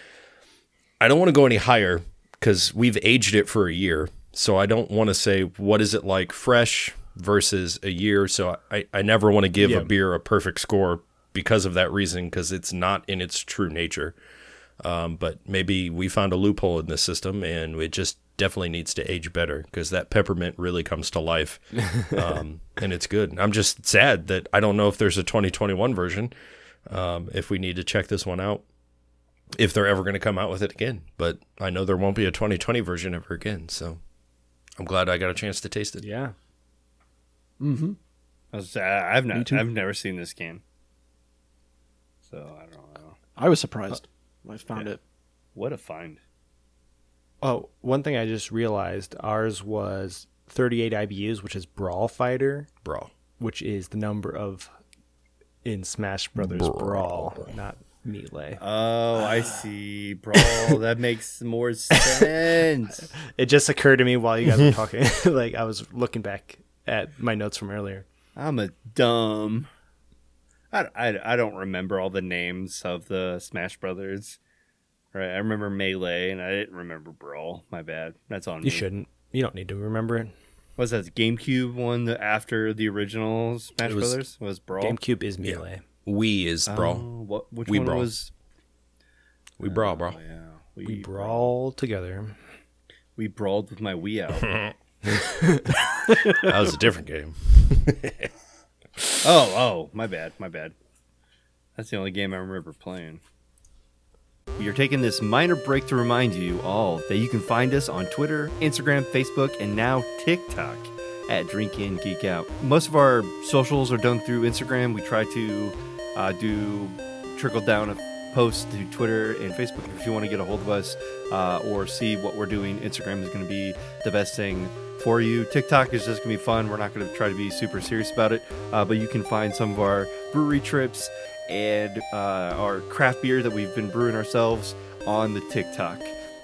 I don't want to go any higher because we've aged it for a year. So I don't want to say what is it like fresh versus a year. So I, I never want to give Yeah. a beer a perfect score because of that reason, because it's not in its true nature. Um, but maybe we found a loophole in this system and it just definitely needs to age better because that peppermint really comes to life. Um, and it's good. I'm just sad that I don't know if there's a 2021 version. Um, if we need to check this one out if they're ever going to come out with it again. But I know there won't be a 2020 version ever again. So I'm glad I got a chance to taste it. Yeah. Mm-hmm. I was, I- I've Me not, too. I've never seen this can. So I don't know. I was surprised. when I found Yeah. it. What a find! Oh, one thing I just realized ours was 38 IBUs, which is Brawl Fighter, Bro. which is the number of in Smash Brothers Brawl, not Melee. Oh, I see, brawl. that makes more sense. It just occurred to me while you guys were talking. like I was looking back at my notes from earlier. I'm a dumb. I, I, I don't remember all the names of the Smash Brothers. Right, I remember Melee, and I didn't remember Brawl. My bad. That's on You me. shouldn't. You don't need to remember it. Was that the GameCube one that after the original Smash It was- Brothers was Brawl? GameCube is Melee. Wii is oh, brawl. Oh, what? Which We one Brawl. was? we brawl, oh, bro. Oh, yeah, we, We brawl together. We brawled with my Wii out. That was a different game. oh, oh, my bad, my bad. That's the only game I remember playing. We are taking this minor break to remind you all that you can find us on Twitter, Instagram, Facebook, and now TikTok at Drink In Geek Out. Most of our socials are done through Instagram. We try to uh, do trickle down a post to Twitter and Facebook if you want to get a hold of us uh, or see what we're doing. Instagram is going to be the best thing for you. TikTok is just going to be fun. We're not going to try to be super serious about it, uh, but you can find some of our brewery trips and uh, our craft beer that we've been brewing ourselves on the TikTok.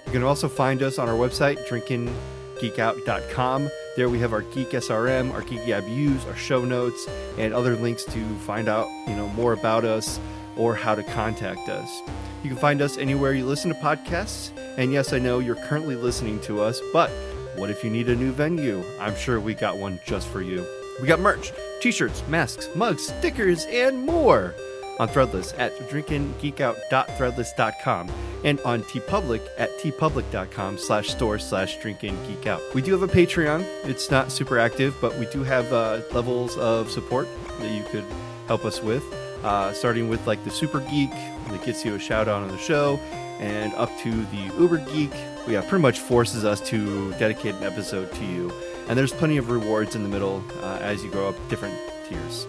You can also find us on our website, drinkinggeekout.com. There we have our Geek SRM, our Geeky IBUs, our show notes, and other links to find out, you know, more about us or how to contact us. You can find us anywhere you listen to podcasts. And yes, I know you're currently listening to us, but what if you need a new venue? I'm sure we got one just for you. We got merch, t-shirts, masks, mugs, stickers, and more on Threadless at drinkinggeekout.threadless.com and on TeePublic at teepublic.com slash store slash drinkinggeekout. We do have a Patreon. It's not super active, but we do have uh, levels of support that you could help us with, uh, starting with like the Super Geek that gets you a shout out on the show and up to the Uber Geek. Yeah, pretty much forces us to dedicate an episode to you. And there's plenty of rewards in the middle uh, as you grow up different tiers.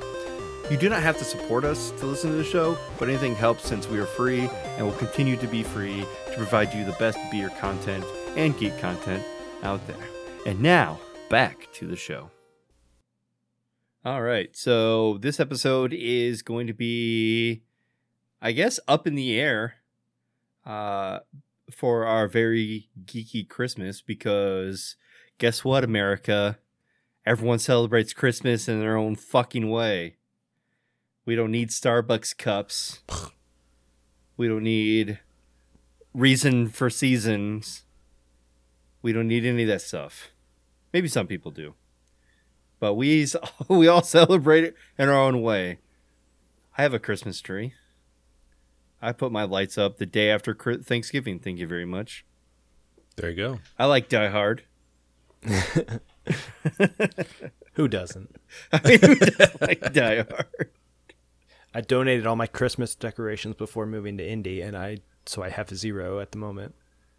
You do not have to support us to listen to the show, but anything helps since we are free and will continue to be free to provide you the best beer content and geek content out there. And now, back to the show. All right, so this episode is going to be, I guess, up in the air uh, for our very geeky Christmas because guess what, America? Everyone celebrates Christmas in their own fucking way. We don't need Starbucks cups. We don't need reason for seasons. We don't need any of that stuff. Maybe some people do. But we we all celebrate it in our own way. I have a Christmas tree. I put my lights up the day after Thanksgiving. Thank you very much. There you go. I like Die Hard. Who doesn't? I mean, who doesn't like Die Hard. I donated all my Christmas decorations before moving to Indy, and I so I have zero at the moment.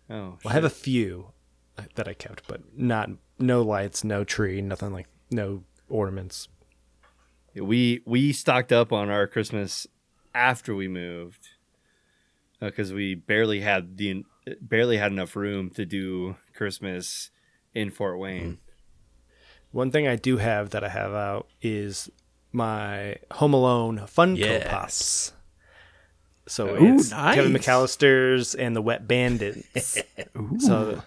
Oh, Well, I have a few that I kept, but not no lights, no tree, nothing like no ornaments. We we stocked up on our Christmas after we moved Uh, because we barely had the barely had enough room to do Christmas in Fort Wayne. Mm-hmm. One thing I do have that I have out is my Home Alone Funko Yes. Pops. So Ooh, it's Kevin. McAllister's and the Wet Bandits. so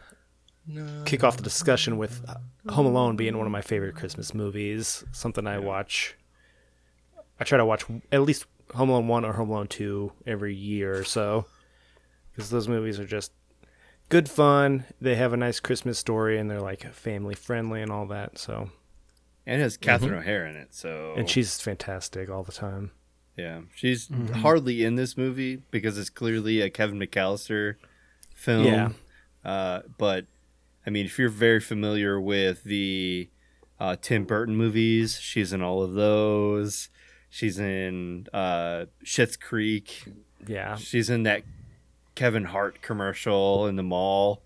kick off the discussion with uh, Home Alone being one of my favorite Christmas movies. Something I watch. I try to watch at least Home Alone one or Home Alone two every year or so, because those movies are just good fun. They have a nice Christmas story, and they're like family friendly and all that. So, And it has Catherine O'Hara in it, so Mm-hmm. and she's fantastic all the time. yeah, she's hardly in this movie because it's clearly a Kevin McAllister film. Yeah. Uh, but I mean, if you're very familiar with the uh, Tim Burton movies, she's in all of those. She's in uh, Schitt's Creek. Yeah, She's in that Kevin Hart commercial in the mall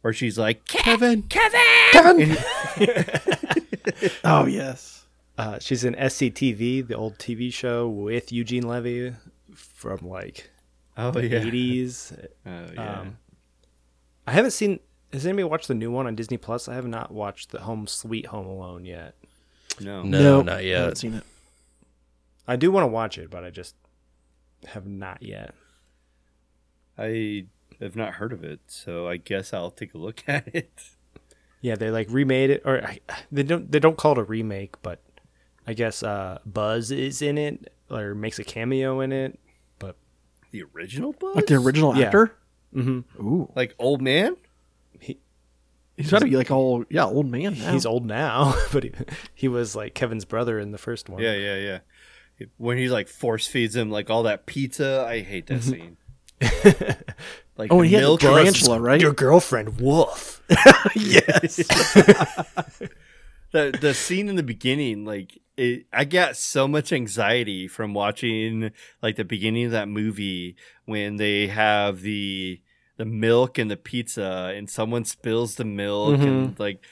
where she's like, Kevin. Kevin! Kevin. oh yes. uh, she's in SCTV, the old TV show with Eugene Levy from like Oh, the yeah. 80s. Oh, yeah. Um, I haven't seen. Has anybody watched the new one on Disney Plus? I have not watched the Home Sweet Home Alone yet. no. No, Nope, not I yet. haven't seen it. I do want to watch it, but I just have not yet. I have not heard of it, so I guess I'll take a look at it. Yeah, they like remade it, or I, they don't. They don't call it a remake, but I guess uh, Buzz is in it or makes a cameo in it. But The original Buzz? Like the original Yeah. actor. mm-hmm. Ooh, Like old man? he's got to be like all yeah, old man now. he's old now, but he, he was like Kevin's brother in the first one. Yeah, yeah, yeah. When he like force feeds him like all that pizza, I hate that mm-hmm. scene. like Oh, the and he had milk tarantula, right? Your girlfriend, Wolf. yes. the the scene in the beginning, like it, I got so much anxiety from watching like the beginning of that movie when they have the the milk and the pizza and someone spills the milk and mm-hmm. like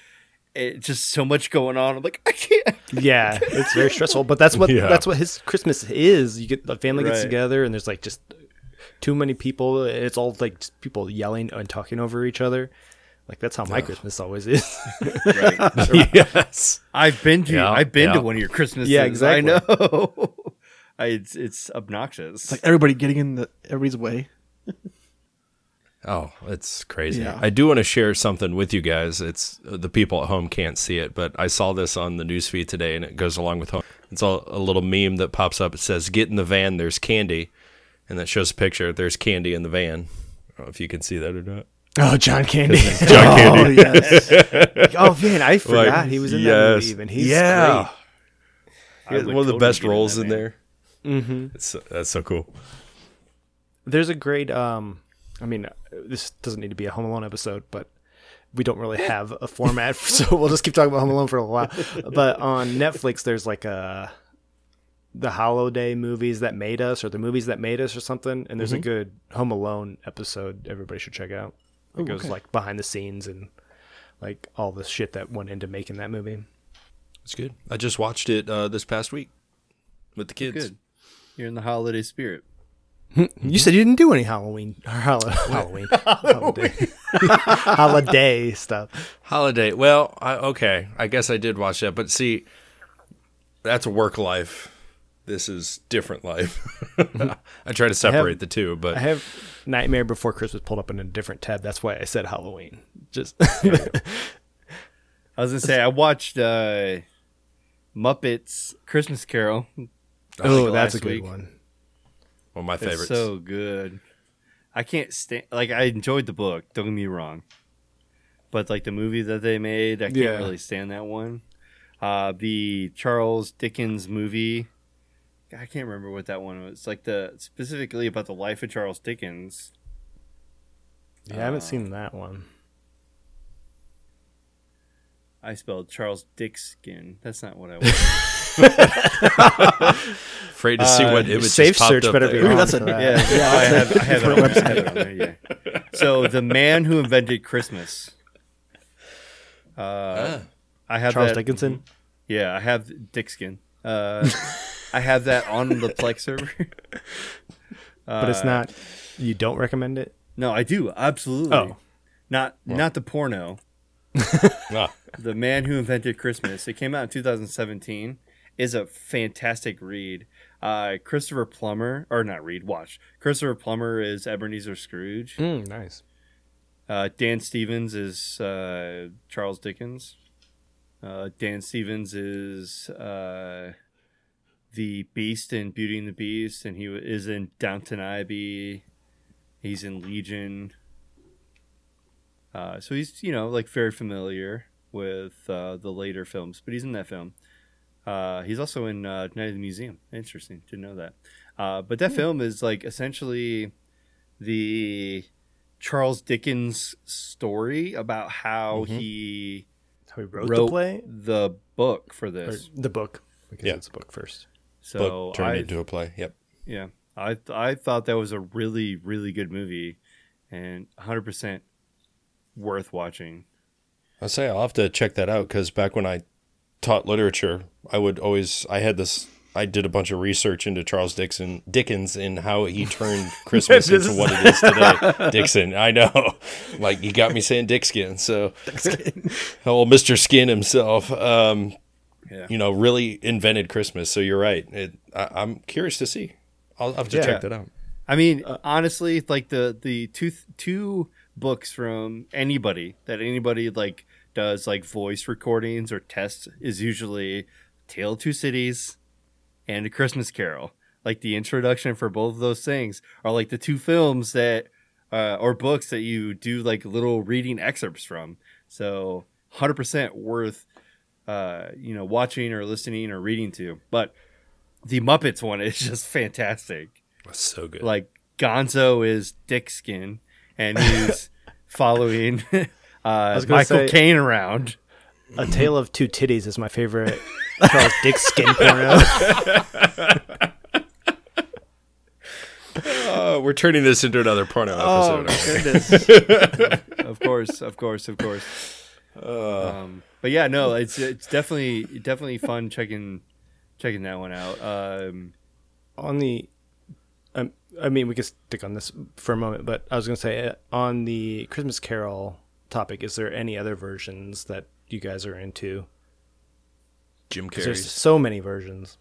it just so much going on. I'm like I can't. yeah, it's very stressful. But that's what Yeah. that's what his Christmas is. You get the family gets Right. together, and there's like just too many people. It's all like just people yelling and talking over each other. Like that's how my Christmas always is. Right. yes. I've been to Yeah, I've been yeah. to one of your Christmases. Yeah, exactly. I know. I, it's it's obnoxious. It's like everybody getting in the everybody's way. Oh, it's crazy. Yeah. I do want to share something with you guys. It's uh, the people at home can't see it, but I saw this on the newsfeed today, and it goes along with home. It's all a little meme that pops up. It says, "Get in the van. There's candy," and that shows a picture. There's candy in the van. I don't know if you can see that or not. oh, John Candy. John Candy. Oh yes. oh man, I forgot Like, he was in that movie. Even he's yeah. I He has one of the totally best get in roles in there. Mm-hmm. It's that's so cool. There's a great. um I mean, uh, this doesn't need to be a Home Alone episode, but we don't really have a format, so we'll just keep talking about Home Alone for a while. But on Netflix, there's like a the holiday movies that made us, or the movies that made us, or something. And there's a good Home Alone episode everybody should check out. It goes like behind the scenes and like all the shit that went into making that movie. It's good. I just watched it uh, this past week with the kids. Good. You're in the holiday spirit. You said you didn't do any Halloween, or Hall- Halloween, holiday, holiday stuff. Holiday. Well, I, okay. I guess I did watch that, but see, that's work life. This is different life. I try to separate the two, but I have Nightmare Before Christmas pulled up in a different tab. That's why I said Halloween. Just I was gonna say I watched uh, Muppets Christmas Carol. oh, that's a good week. one. One of my It's favorites. so good. I can't stand like I enjoyed the book. Don't get me wrong, but like the movie that they made, I can't Yeah. really stand that one. Uh, the Charles Dickens movie, I can't remember what that one was. It's like the specifically about the life of Charles Dickens. Yeah, I haven't seen that one. I spelled Charles Dickskin. That's not what I was. Afraid to see Uh, what image Safe popped search up better there. be on that's a- that. Yeah, yeah, I have, I have it on there. I have it on there, yeah. So the man who invented Christmas. Uh, Ah. I have Charles that, Dickinson. Yeah, I have Dickskin. Uh, I have that on the Plex server. but it's Uh, not. You don't recommend it. No, I do absolutely. Oh. not not the porno. Ah, The Man Who Invented Christmas. It came out in 2017. Is a fantastic read. Uh, Christopher Plummer, or not read, watch. Christopher Plummer is Ebenezer Scrooge. Mm, nice. Uh, Dan Stevens is uh, Charles Dickens. Uh, Dan Stevens is uh, the Beast in Beauty and the Beast, and he is in Downton Abbey. He's in Legion. Uh, so he's you know like very familiar with uh, the later films, but he's in that film. Uh, he's also in uh, Night of the Museum. Interesting, didn't know that. Uh, but that film is like essentially the Charles Dickens story about how he How he wrote, wrote the play the book for or this. the book. Because Yeah. it's a book first. So Book turned I, into a play. Yep. yeah, I I thought that was a really really good movie, and 100 percent worth watching. I'll say I'll have to check that out because back when I taught literature, I would always I had this. I did a bunch of research into Charles Dixon Dickens and how he turned Christmas into is- what it is today. Dixon, I know, like you got me saying Dickskin. So, oh, Mr. Skin himself, um, Yeah. you know, really invented Christmas. So you're right. It, I, I'm curious to see. I'll have to Yeah. check that out. I mean, Uh, honestly, like the the two two books from anybody that anybody like does like voice recordings or tests is usually Tale of Two Cities and A Christmas Carol. Like the introduction for both of those things are like the two films that uh, or books that you do like little reading excerpts from. So, hundred percent worth uh, you know watching or listening or reading to. But the Muppets one is just fantastic That's so good. like Gonzo is Dick Skin, and he's following uh, was Michael gonna Caine around. A Tale of Two Titties is my favorite Charles Dick skin porno. Oh, we're turning this into another porno Oh episode. goodness! Of course, of course, of course. Uh, Um, but yeah, no, it's it's definitely definitely fun checking checking that one out. Um, on the um, I mean we could stick on this for a moment, but I was going to say uh, on the Christmas Carol topic, is there any other versions that you guys are into? Jim 'Cause there's so many versions.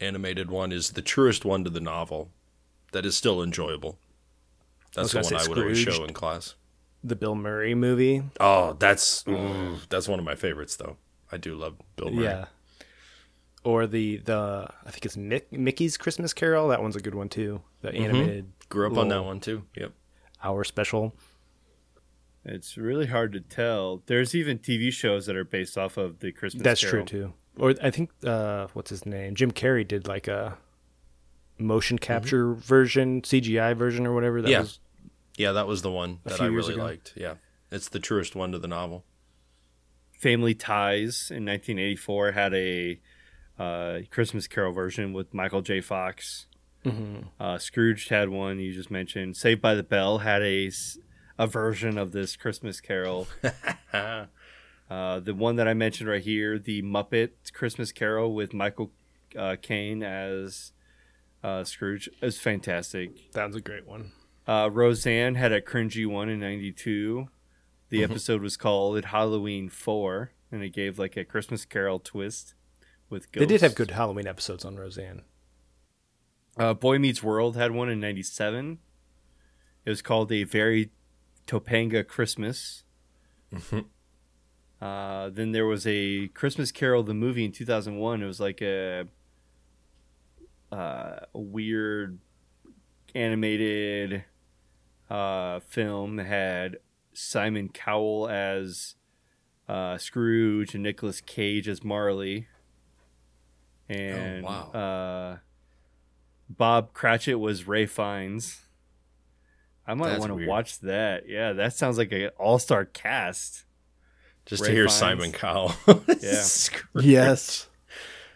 animated one is the truest one to the novel. That is still enjoyable. That's the one I would always show in class. The Bill Murray movie, Oh, that's ooh, that's one of my favorites, though. I do love Bill Murray. yeah. Or the the I think it's Mick, Mickey's Christmas Carol. That one's a good one too. The mm-hmm. animated Grew up on that one too. Yep. hour special. It's really hard to tell. There's even TV shows that are based off of the Christmas. That's Carol. true too. Or I think uh, what's his name? Jim Carrey did like a motion capture version, CGI version or whatever. That Yeah. was Yeah, that was the one that I really ago. liked. Yeah, it's the truest one to the novel. Family Ties in 1984 had a uh, Christmas Carol version with Michael J. Fox. Uh, Scrooge had one you just mentioned. Saved by the Bell had a s- a version of this Christmas Carol. uh, the one that I mentioned right here, the Muppet Christmas Carol with Michael uh, Caine as uh, Scrooge, is fantastic. that was a great one. Uh, Roseanne had a cringy one in '92. The episode was called Halloween Four, and it gave like a Christmas Carol twist with ghosts. They did have good Halloween episodes on Roseanne. Uh, Boy Meets World had one in '97. It was called a very Topanga Christmas. Uh, then there was a Christmas Carol the movie in 2001. It was like a, uh, a weird animated uh, film that had Simon Cowell as uh, Scrooge and Nicolas Cage as Marley. And wow. uh, Bob Cratchit was Ray Fiennes. I might want to watch that. Yeah, that sounds like an all-star cast. Just Ray to hear Fiennes. Simon Cowell. Yeah. Yes.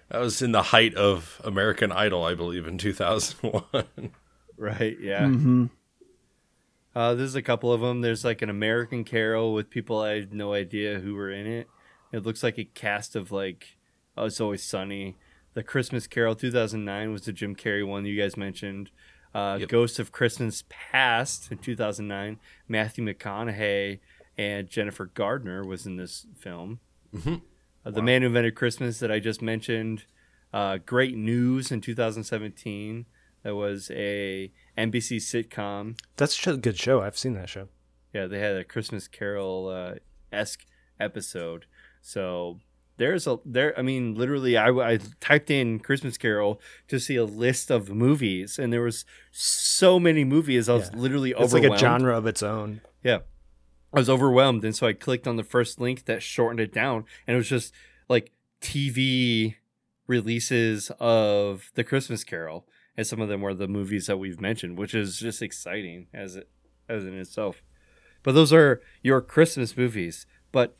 That was in the height of American Idol, I believe, in 2001. Right. Yeah. hmm Uh, there's a couple of them. There's like an American Carol with people I had no idea who were in it. It looks like a cast of like oh, It's Always Sunny. The Christmas Carol 2009 was the Jim Carrey one you guys mentioned. Uh, Yep. Ghost of Christmas Past in 2009. Matthew McConaughey and Jennifer Gardner was in this film. Mhm. Uh, the Man Who Invented Christmas that I just mentioned. Uh, Great News in 2017. That was a NBC sitcom. That's a good show. I've seen that show. Yeah, they had a Christmas Carol uh, esque episode. So there's a there. I mean, literally, I, I typed in Christmas Carol to see a list of movies, and there was so many movies. I was Yeah. literally It's like a genre of its own. Yeah, I was overwhelmed, and so I clicked on the first link that shortened it down, and it was just like TV releases of the Christmas Carol, and some of them were the movies that we've mentioned, which is just exciting as it as in itself. But those are your Christmas movies, but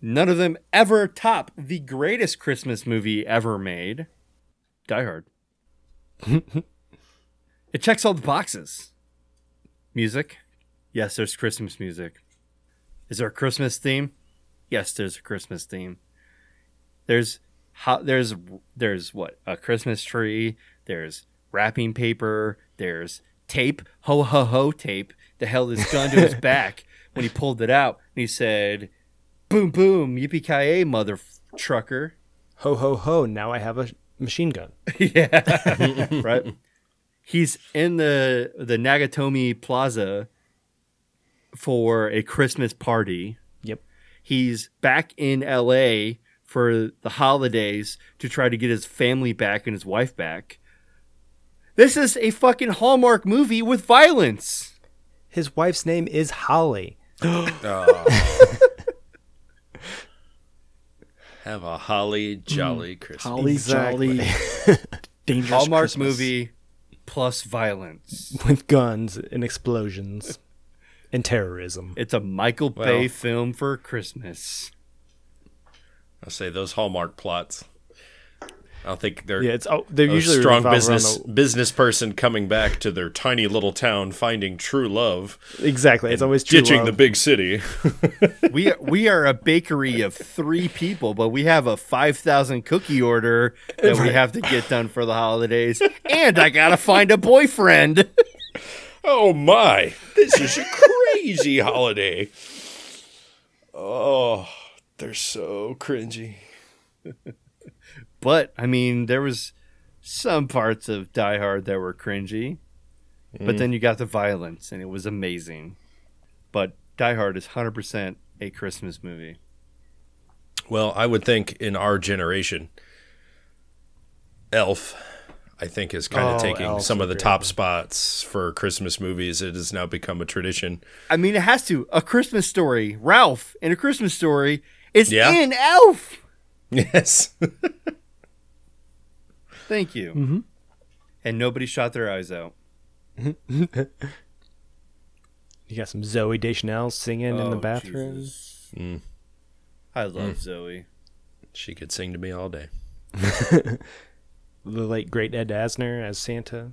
none of them ever top the greatest Christmas movie ever made, Die Hard. it checks all the boxes. Music, yes, there's Christmas music. Is there a Christmas theme? Yes, there's a Christmas theme. There's how there's there's what a Christmas tree. There's wrapping paper. There's tape. Ho ho ho tape. The hell this gun to his back when he pulled it out and he said, "Boom boom yippee ki mother trucker." Ho ho ho! Now I have a machine gun. yeah, right. He's in the the Nakatomi Plaza for a Christmas party. Yep. He's back in LA for the holidays to try to get his family back and his wife back. This is a fucking Hallmark movie with violence. His wife's name is Holly. Oh. Have a holly mm, jolly Christmas. Holly Exactly. jolly, dangerous Hallmark Christmas. movie plus violence. with guns and explosions and terrorism. It's a Michael Bay Well. film for Christmas. I say those Hallmark plots. I think they're Yeah, it's oh, they're a usually strong revolve business the- business person coming back to their tiny little town, finding true love, exactly. It's always true ditching love. the big city. we we are a bakery of three people, but we have a five thousand cookie order that we have to get done for the holidays, and I gotta find a boyfriend. oh my! This is a crazy holiday. Oh, they're so cringy. But I mean, there was some parts of Die Hard that were cringy, but mm. then you got the violence, and it was amazing. But Die Hard is hundred percent a Christmas movie. Well, I would think in our generation, Elf, I think, is kind of Oh, taking Elf's some of the great top spots for Christmas movies. It has now become a tradition. I mean, it has to. A Christmas story. Ralph in a Christmas story is Yeah. in Elf. Yes. Thank you. And nobody shot their eyes out. You got some Zooey Deschanel singing in the Oh, bathroom. Jesus. Mm. I love Zoe. she could sing to me all day. The late great Ed Asner as Santa,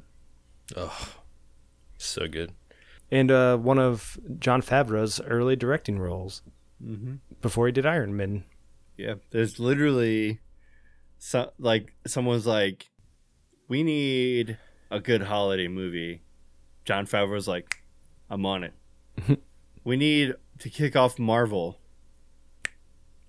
Oh, so good. and uh, one of Jon Favreau's early directing roles Mm-hmm. before he did Iron Man. Yeah, there's literally, so, like someone's like, we need a good holiday movie. Jon Favreau's like, I'm on it. we need to kick off Marvel.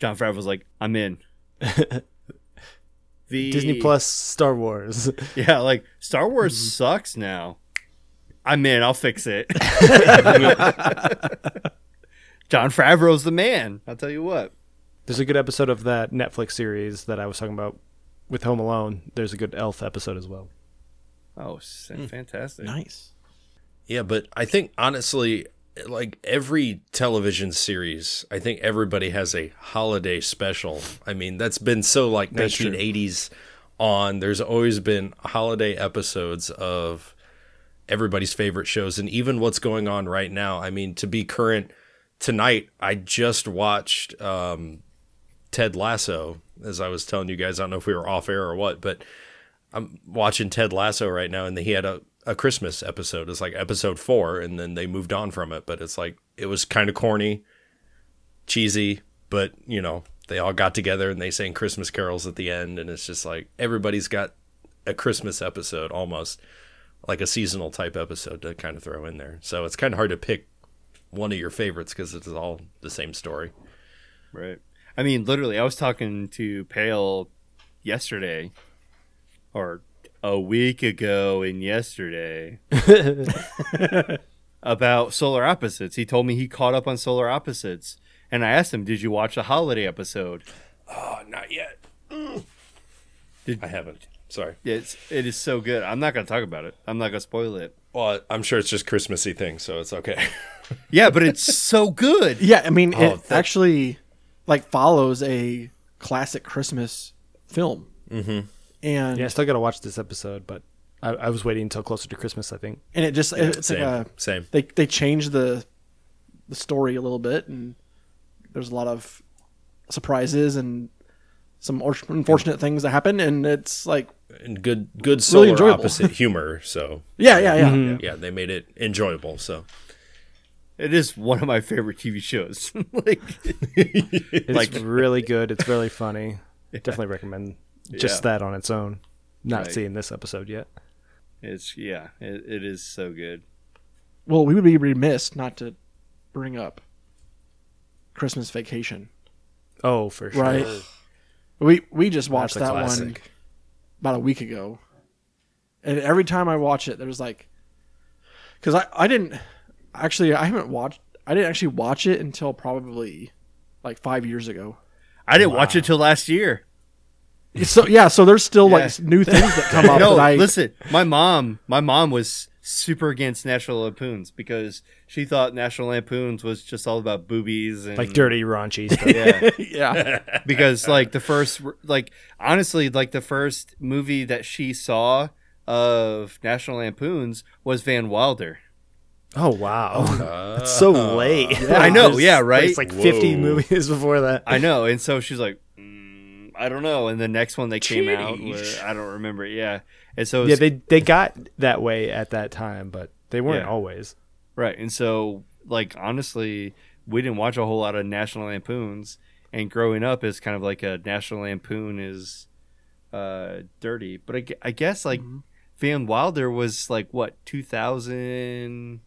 Jon Favreau's like, I'm in. the Disney Plus, Star Wars. Yeah, like Star Wars mm-hmm. sucks now. I'm in. I'll fix it. Jon Favreau's the man. I'll tell you what. There's a good episode of that Netflix series that I was talking about with Home Alone. There's a good Elf episode as well. Oh, s- fantastic. Nice. Yeah, but I think honestly, like every television series, I think everybody has a holiday special. I mean, that's been so like That's true. 1980s on. There's always been holiday episodes of everybody's favorite shows and even what's going on right now. I mean, to be current tonight, I just watched um Ted Lasso as I was telling you guys. I don't know if we were off air or what, but I'm watching Ted Lasso right now, and he had a, a Christmas episode. It's like episode four, and then they moved on from it. But it's like it was kind of corny, cheesy, but you know they all got together and they sang Christmas carols at the end, and it's just like everybody's got a Christmas episode almost like a seasonal type episode to kind of throw in there. So it's kind of hard to pick one of your favorites because it's all the same story. Right. I mean, literally, I was talking to Pale yesterday, or a week ago, and yesterday about Solar Opposites. He told me he caught up on Solar Opposites, and I asked him, "Did you watch the holiday episode?" Oh, not yet. Did I haven't. Sorry. It's it is so good. I'm not gonna talk about it. I'm not gonna spoil it. Well, I'm sure it's just Christmassy thing, so it's okay. Yeah, but it's so good. Yeah, I mean, Oh, it that- actually like follows a classic Christmas film. Mm-hmm. And Yeah, I still got to watch this episode, but I, I was waiting until closer to Christmas, I think. and it just it's same. like a same. they they changed the the story a little bit, and there's a lot of surprises and some unfortunate things that happen, and it's like And good good solar Really enjoyable. opposite humor, so yeah, yeah, yeah. yeah, they made it enjoyable. So It is one of my favorite TV shows. like It's Like- really good. It's really funny. Definitely recommend just Yeah. that on its own. Not Right. seeing this episode yet. it's yeah, it, it is so good. Well, we would be remiss not to bring up Christmas Vacation, Oh, for sure. right? We we just watched That's a that one about a week ago, and every time I watch it, there's like, because I I didn't actually I haven't watched I didn't actually watch it until probably like five years ago. I didn't watch it till last year. So yeah, so there's still Yeah. like new things that come up no, that I listen. My mom, my mom was super against National Lampoons because she thought National Lampoons was just all about boobies and Like dirty, raunchy stuff. Yeah, yeah because like the first, like honestly, like the first movie that she saw of National Lampoons was Van Wilder. Oh wow, it's so late. I know, yeah, right? It's like fifty movies before that. I know, and so she's like, mm, I don't know. And the next one they came out, Jeez. I don't remember. Yeah, and so yeah, they they got that way at that time, but they weren't Yeah. always. Right. And so, like, honestly, we didn't watch a whole lot of National Lampoons. And growing up is kind of like a National Lampoon is uh, dirty. But I, I guess, like, Van Wilder was like, what, 2000,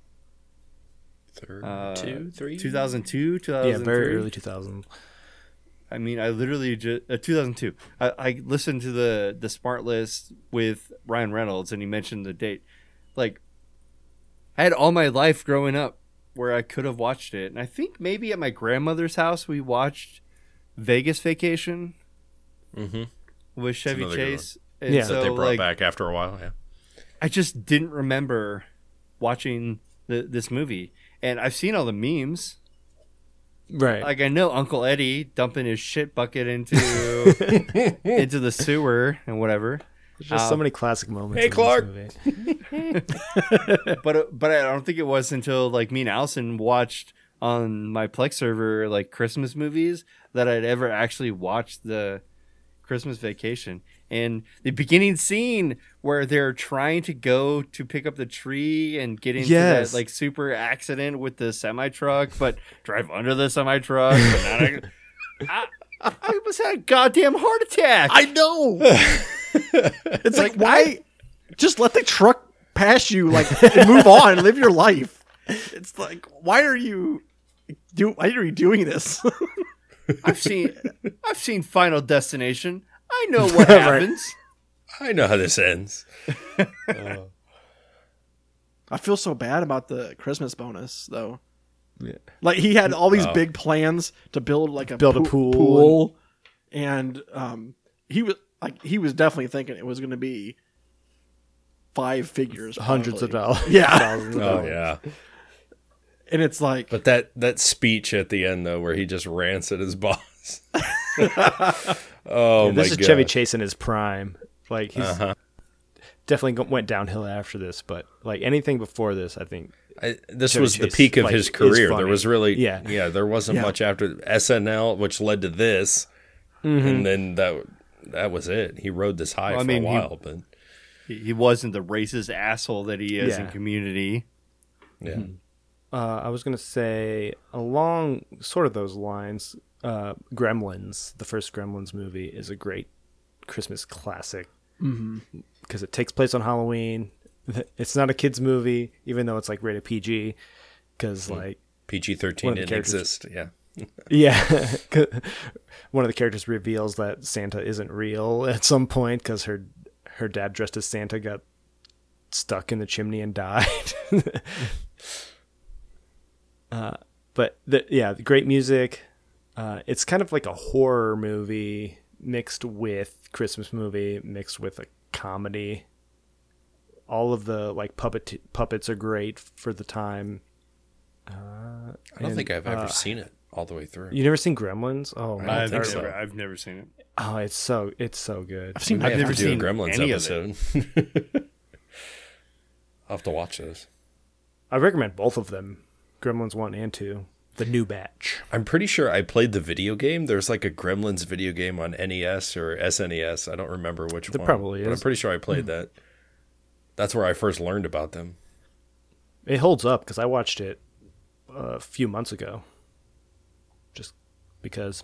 third, uh, two, three, 2002, 2003? Yeah, very early 2000. I mean, I literally just uh, 2002. I, I listened to the the SmartLess with Ryan Reynolds, and he mentioned the date. Like, I had all my life growing up where I could have watched it, and I think maybe at my grandmother's house we watched Vegas Vacation Mm-hmm. with Chevy Chase. And Yeah. That they brought like, back after a while. Yeah. I just didn't remember watching the, this movie, and I've seen all the memes. Right. Like I know Uncle Eddie dumping his shit bucket into into the sewer and whatever. There's just so um, many classic moments. Hey, in this Clark. movie. but uh, but I don't think it was until like me and Allison watched on my Plex server like Christmas movies that I'd ever actually watched the Christmas Vacation. And the beginning scene where they're trying to go to pick up the tree and get into Yes. that like super accident with the semi truck, but drive under the semi truck. I, I I almost had a goddamn heart attack. I know it's like, why just let the truck pass you like and move on live your life it's like why are you do why are you doing this I've seen I've seen Final Destination. I know what happens. I know how this ends. I feel so bad about the Christmas bonus though. Yeah. Like he had all these Oh. big plans to build like a Build a pool. pool, and um, he was like he was definitely thinking it was going to be five figures, Hundreds of dollars. Yeah, Thousands of Oh dollars. yeah. and it's like But that that speech at the end though, where he just rants at his boss. Oh my This is god. Chevy Chase in his prime. Like he's Uh-huh. definitely went downhill after this, but like anything before this, I think I, this Chevy was the peak of like, his career. There was really, Yeah. yeah, There wasn't Yeah. much after SNL, which led to this, Mm-hmm. and then that that was it. He rode this high Well, I for mean, a he- while, but He he wasn't the racist asshole that he is in Yeah. Community. yeah, uh, I was gonna say along sort of those lines. Uh, Gremlins, the first Gremlins movie, is a great Christmas classic because it takes place on Halloween. It's not a kids movie, even though it's like rated PG. Because like PG thirteen of didn't exist. Yeah, Yeah. One of the characters reveals that Santa isn't real at some point because her her dad dressed as Santa got stuck in the chimney and died. uh, but the, yeah, the great music. Uh, it's kind of like a horror movie mixed with Christmas movie mixed with a comedy. All of the like puppet puppets are great for the time. Uh, I don't and, think I've ever uh, seen it all the way through. You never seen Gremlins? Oh, man, I've it's- never, I've never seen it. oh, it's so it's so good. I've seen May have never to do a seen Gremlins any of it. episode. I'll have to watch those. I recommend both of them, Gremlins one and two, the new batch. I'm pretty sure I played the video game. There's like a Gremlins video game on NES or SNES. I don't remember which There one. probably but I'm pretty sure I played hmm. that. That's where I first learned about them. It holds up because I watched it a few months ago, just because.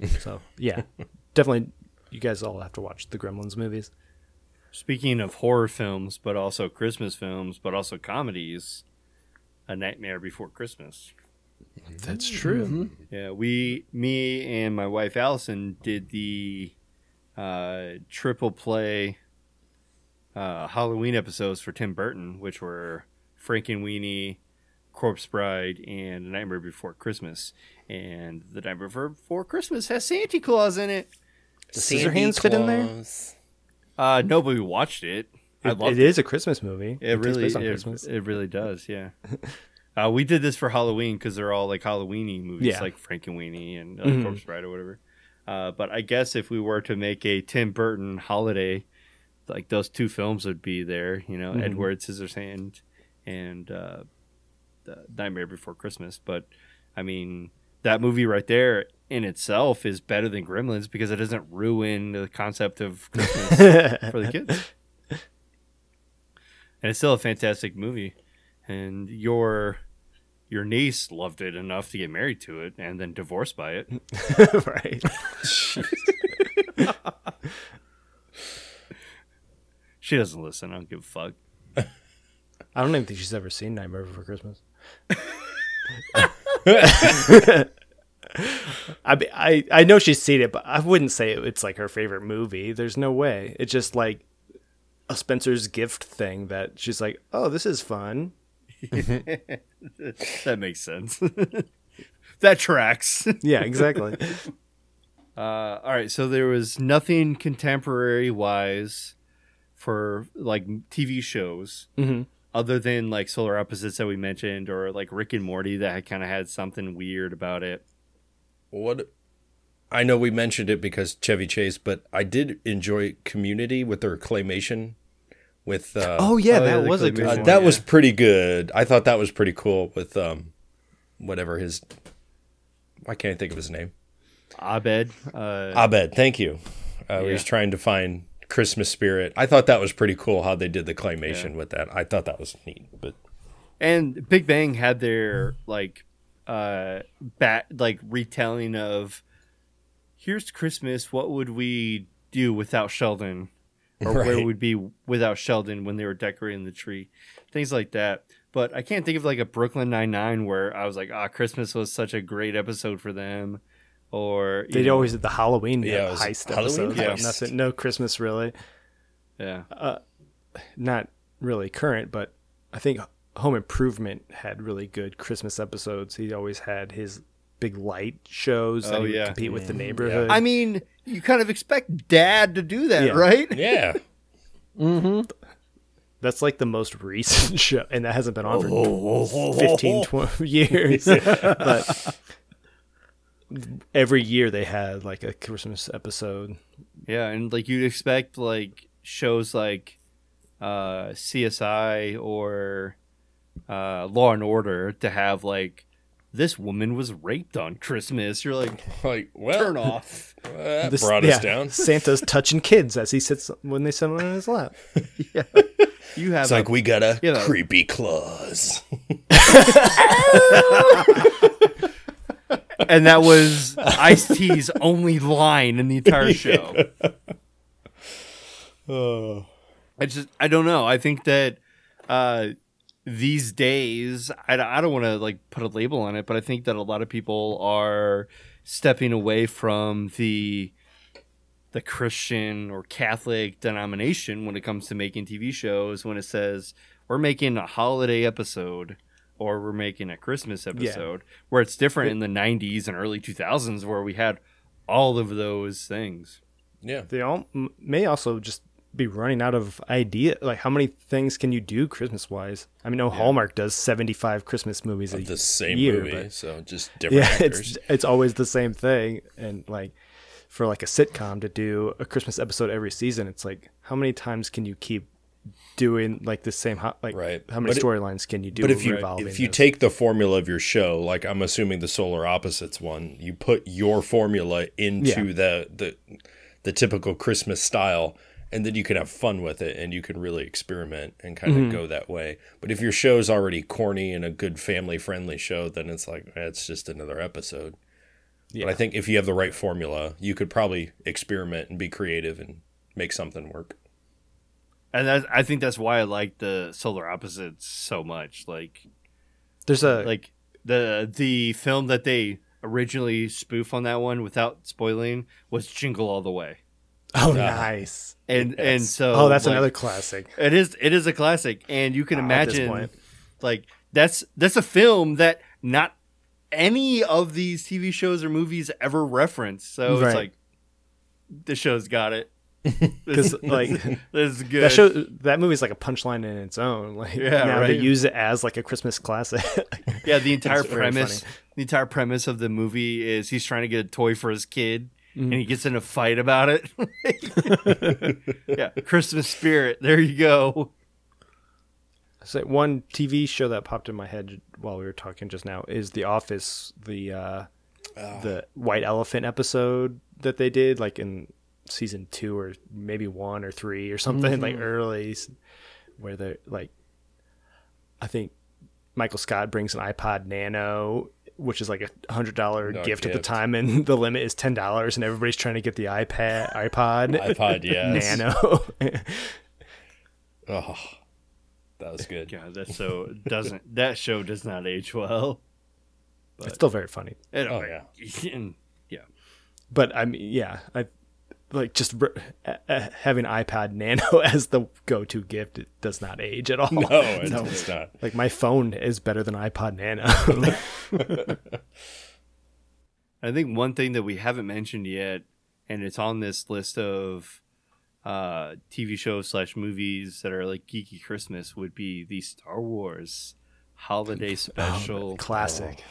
So yeah, definitely, you guys all have to watch the Gremlins movies. Speaking of horror films, but also Christmas films, but also comedies, A Nightmare Before Christmas. That's true. Yeah, we, me and my wife Allison did the uh, triple play uh, Halloween episodes for Tim Burton, which were Frankenweenie, Corpse Bride, and Nightmare Before Christmas. And The Nightmare Before Christmas has Santa Claus in it. Does Scissorhands fit in there? Uh, nobody watched it. I It, it is a Christmas movie. It takes really, place it, it really does. Yeah. uh, we did this for Halloween because they're all like Halloweeny movies, Yeah. like Frankenweenie and uh, Mhm. Corpse Bride or whatever. Uh, but I guess if we were to make a Tim Burton holiday, like those two films would be there. You know, Mhm. Edward Scissorhand and uh, the Nightmare Before Christmas. But I mean, that movie right there in itself is better than Gremlins because it doesn't ruin the concept of Christmas for the kids. And it's still a fantastic movie. And your your niece loved it enough to get married to it and then divorced by it. right. She doesn't listen. I don't give a fuck. I don't even think she's ever seen Nightmare Before Christmas. I, be- I I know she's seen it, but I wouldn't say it's like her favorite movie. There's no way. It's just like a Spencer's gift thing that she's like, oh, this is fun. that makes sense. that tracks. Yeah, exactly. Uh, all right, so there was nothing contemporary wise for like TV shows hmm other than like Solar Opposites that we mentioned or like Rick and Morty that had kind of had something weird about it. What I know we mentioned it because Chevy Chase, but I did enjoy Community with their claymation. With uh, Oh yeah, Oh, that the was a good uh, one. that yeah. was pretty good. I thought that was pretty cool. With um, whatever his, I can't think of his name. Abed. Uh, Abed, thank you. Uh, Yeah. He's trying to find Christmas spirit. I thought that was pretty cool how they did the claymation with that. I thought that was neat. But and Big Bang had their like uh bat like retelling of here's Christmas, what would we do without Sheldon? Or where Right. would be without Sheldon when they were decorating the tree. Things like that. But I can't think of like a Brooklyn Nine Nine where I was like, ah, Christmas was such a great episode for them. Or you They know, always did the Halloween Yeah, it was heist Halloween episode. heist. Nothing, no Christmas really. yeah. Not really current, but I think Home Improvement had really good Christmas episodes. He always had his big light shows that Oh, he would yeah. compete with the neighborhood. I mean, you kind of expect dad to do that, Yeah. right? yeah, That's like the most recent show, and that hasn't been on for 15, 20 years. but every year they had like a Christmas episode. Yeah, and like you'd expect like shows like uh CSI or uh Law and Order to have like this woman was raped on Christmas. You're like, like well, turn off. That This- brought us down. Santa's touching kids as he sits when they sit on his lap. You have It's like we got a you know. creepy claws. and that was Ice T's only line in the entire show. Oh, I just I don't know. I think that uh these days I, I don't want to like put a label on it, but I think that a lot of people are stepping away from the the Christian or Catholic denomination when it comes to making TV shows when it says we're making a holiday episode or we're making a Christmas episode where it's different in the 90s and early 2000s where we had all of those things. yeah. They all m- may also just be running out of idea. Like, how many things can you do Christmas wise? I mean, no, Hallmark does seventy five Christmas movies a the same year, movie, but- so just different yeah, actors. it's it's always the same thing, and like for like a sitcom to do a Christmas episode every season, it's like how many times can you keep doing like the same ho- like Right. how many storylines can you do But if you if you this? take the formula of your show, like I'm assuming the Solar Opposites one, you put your formula into Yeah. the the the typical Christmas style, and then you can have fun with it, and you can really experiment and kind of Mm-hmm. go that way. But if your show's already corny and a good family friendly show, then it's like eh, it's just another episode. Yeah. But I think if you have the right formula, you could probably experiment and be creative and make something work. And that, I think that's why I like the Solar Opposites so much. Like, there's a like the the film that they originally spoof on that one without spoiling was Jingle All the Way. Oh nice And and so oh that's like, another classic It is it is a classic, and you can oh, at this imagine point. like that's that's a film that not any of these TV shows or movies ever reference. So Right. it's like the show's got it. because like This is good. that show that movie's like a punchline in its own like Yeah, now they right. use it as like a Christmas classic yeah, the entire premise the entire premise of the movie is he's trying to get a toy for his kid. Mm-hmm. And he gets in a fight about it. yeah, Christmas spirit. There you go. So one TV show that popped in my head while we were talking just now is The Office, the uh, the White Elephant episode that they did, like in season two or maybe one or three or something, like early, where they're like, I think Michael Scott brings an iPod Nano, which is like a hundred dollar No, gift at the time, and the limit is ten dollars, and everybody's trying to get the iPad iPod iPod, yes. Nano. Oh, that was good. God, that so doesn't that show does not age well. it's still very funny. It- Oh, yeah. yeah. but I mean, yeah, I like just uh, having iPad Nano as the go-to gift. It does not age at all. No, it's, does not. Like my phone is better than iPod Nano. I think one thing that we haven't mentioned yet, and it's on this list of uh, TV shows slash movies that are like geeky Christmas, would be the Star Wars holiday special. Classic.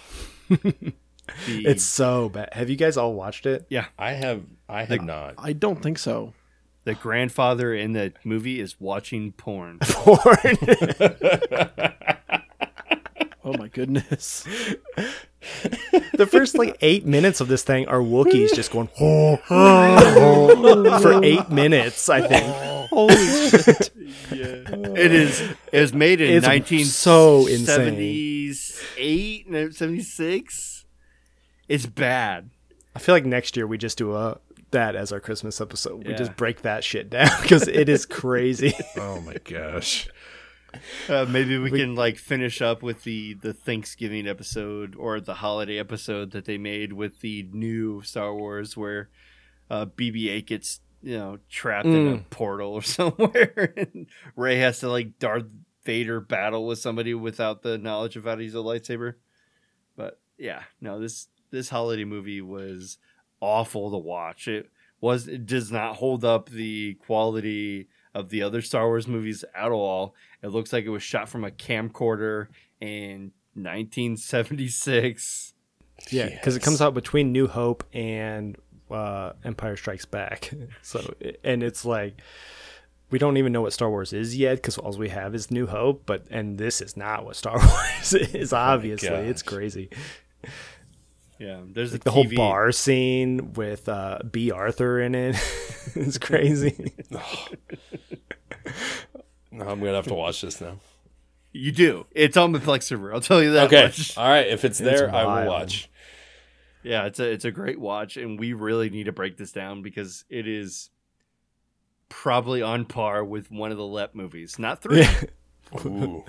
The- It's so bad. Have you guys all watched it? yeah. I have I have not. I don't think so. The grandfather in the movie is watching porn. Porn. Oh my goodness. the first like eight minutes of this thing are Wookiees just going for eight minutes. I think Holy shit. It is. It was made in It's nineteen so insane. seventy eight, seventy six. It's bad. I feel like next year we just do a that as our Christmas episode. We just break that shit down because it is crazy. Oh my gosh. Uh, maybe we, can like finish up with the the Thanksgiving episode or the holiday episode that they made with the new Star Wars, where uh, BB-8 gets you know trapped in a portal or somewhere, and Rey has to like Darth Vader battle with somebody without the knowledge of how to use a lightsaber. But yeah, no this this holiday movie was awful to watch. It was it does not hold up the quality of the other Star Wars movies at all. It looks like it was shot from a camcorder in 1976. Yeah, because it comes out between New Hope and uh, Empire Strikes Back. So, and it's like we don't even know what Star Wars is yet because all we have is New Hope. But and this is not what Star Wars is. Obviously, it's crazy. Yeah, there's Like a the whole bar scene with uh, Bea Arthur in it. it is crazy. No, I'm gonna have to watch this now. You do. It's on the Plex server. I'll tell you that Okay. much. All right. If it's there, I will watch. Yeah, it's a it's a great watch, and we really need to break this down because it is probably on par with one of the Lep movies. Not three, Ooh.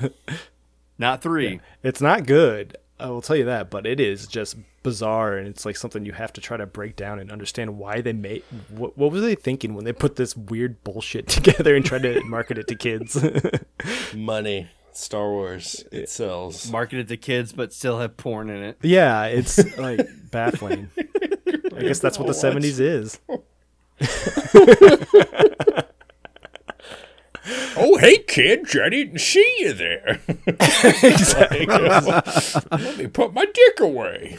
not three. It's not good. I will tell you that, but it is just bizarre, and it's like something you have to try to break down and understand why they made. What, what were they thinking when they put this weird bullshit together and tried to market it to kids? Money. Star Wars. It sells. Marketed to kids, but still have porn in it. yeah, it's like baffling. I guess that's what the '70s is. Oh, hey, kids, I didn't see you there. Like, uh, let me put my dick away.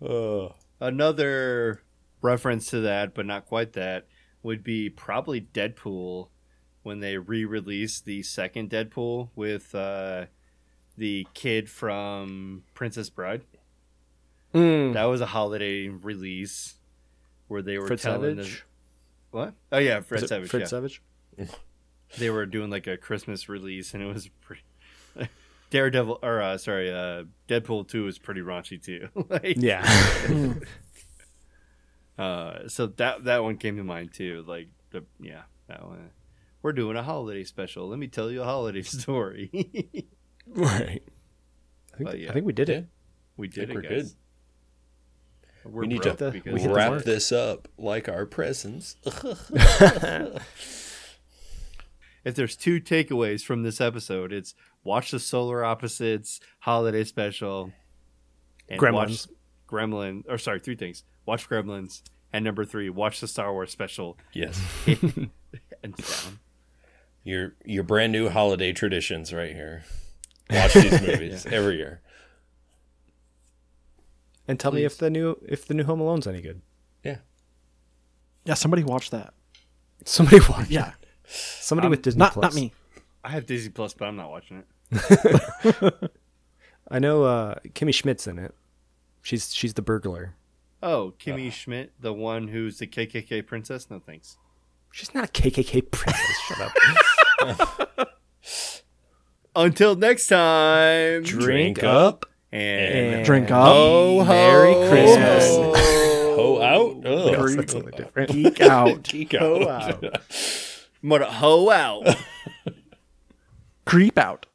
Another reference to that, but not quite that, would be probably Deadpool when they re-released the second Deadpool with uh, the kid from Princess Bride. Mm. That was a holiday release where they were Fred telling Savage. the what? Oh yeah, Fred it Savage. Fred yeah. Savage. They were doing like a Christmas release, and it was pretty. Daredevil, or uh, sorry, uh, Deadpool two is pretty raunchy too. like, Yeah. Uh, so that that one came to mind too. Like the yeah, that one. We're doing a holiday special. Let me tell you a holiday story. right. I think, But yeah. I think we did it. we did Think it, we're guys. We're We need to we wrap this up like our presents. if there's two takeaways from this episode, it's watch the Solar Opposites holiday special, and Gremlins. watch Gremlin. Or sorry, three things: watch Gremlins, and number three, watch the Star Wars special. yes. And down. Your your brand new holiday traditions right here. Watch these movies every year. And tell me if the new if the new Home Alone's any good. Yeah. Yeah, somebody watch that. Somebody watch. Yeah, Somebody Um, with Disney not Plus. not me. I have Disney Plus, but I'm not watching it. I know uh, Kimmy Schmidt's in it. She's she's the burglar. Oh, Kimmy Schmidt, the one who's the KKK princess. No thanks. She's not a KKK princess. Shut up. Until next time. Drink up and And Drink up. ho, ho, Merry Christmas. Ho out. Oh, That's totally different. Geek out. geek Ho out. out. Mother ho out. Creep out.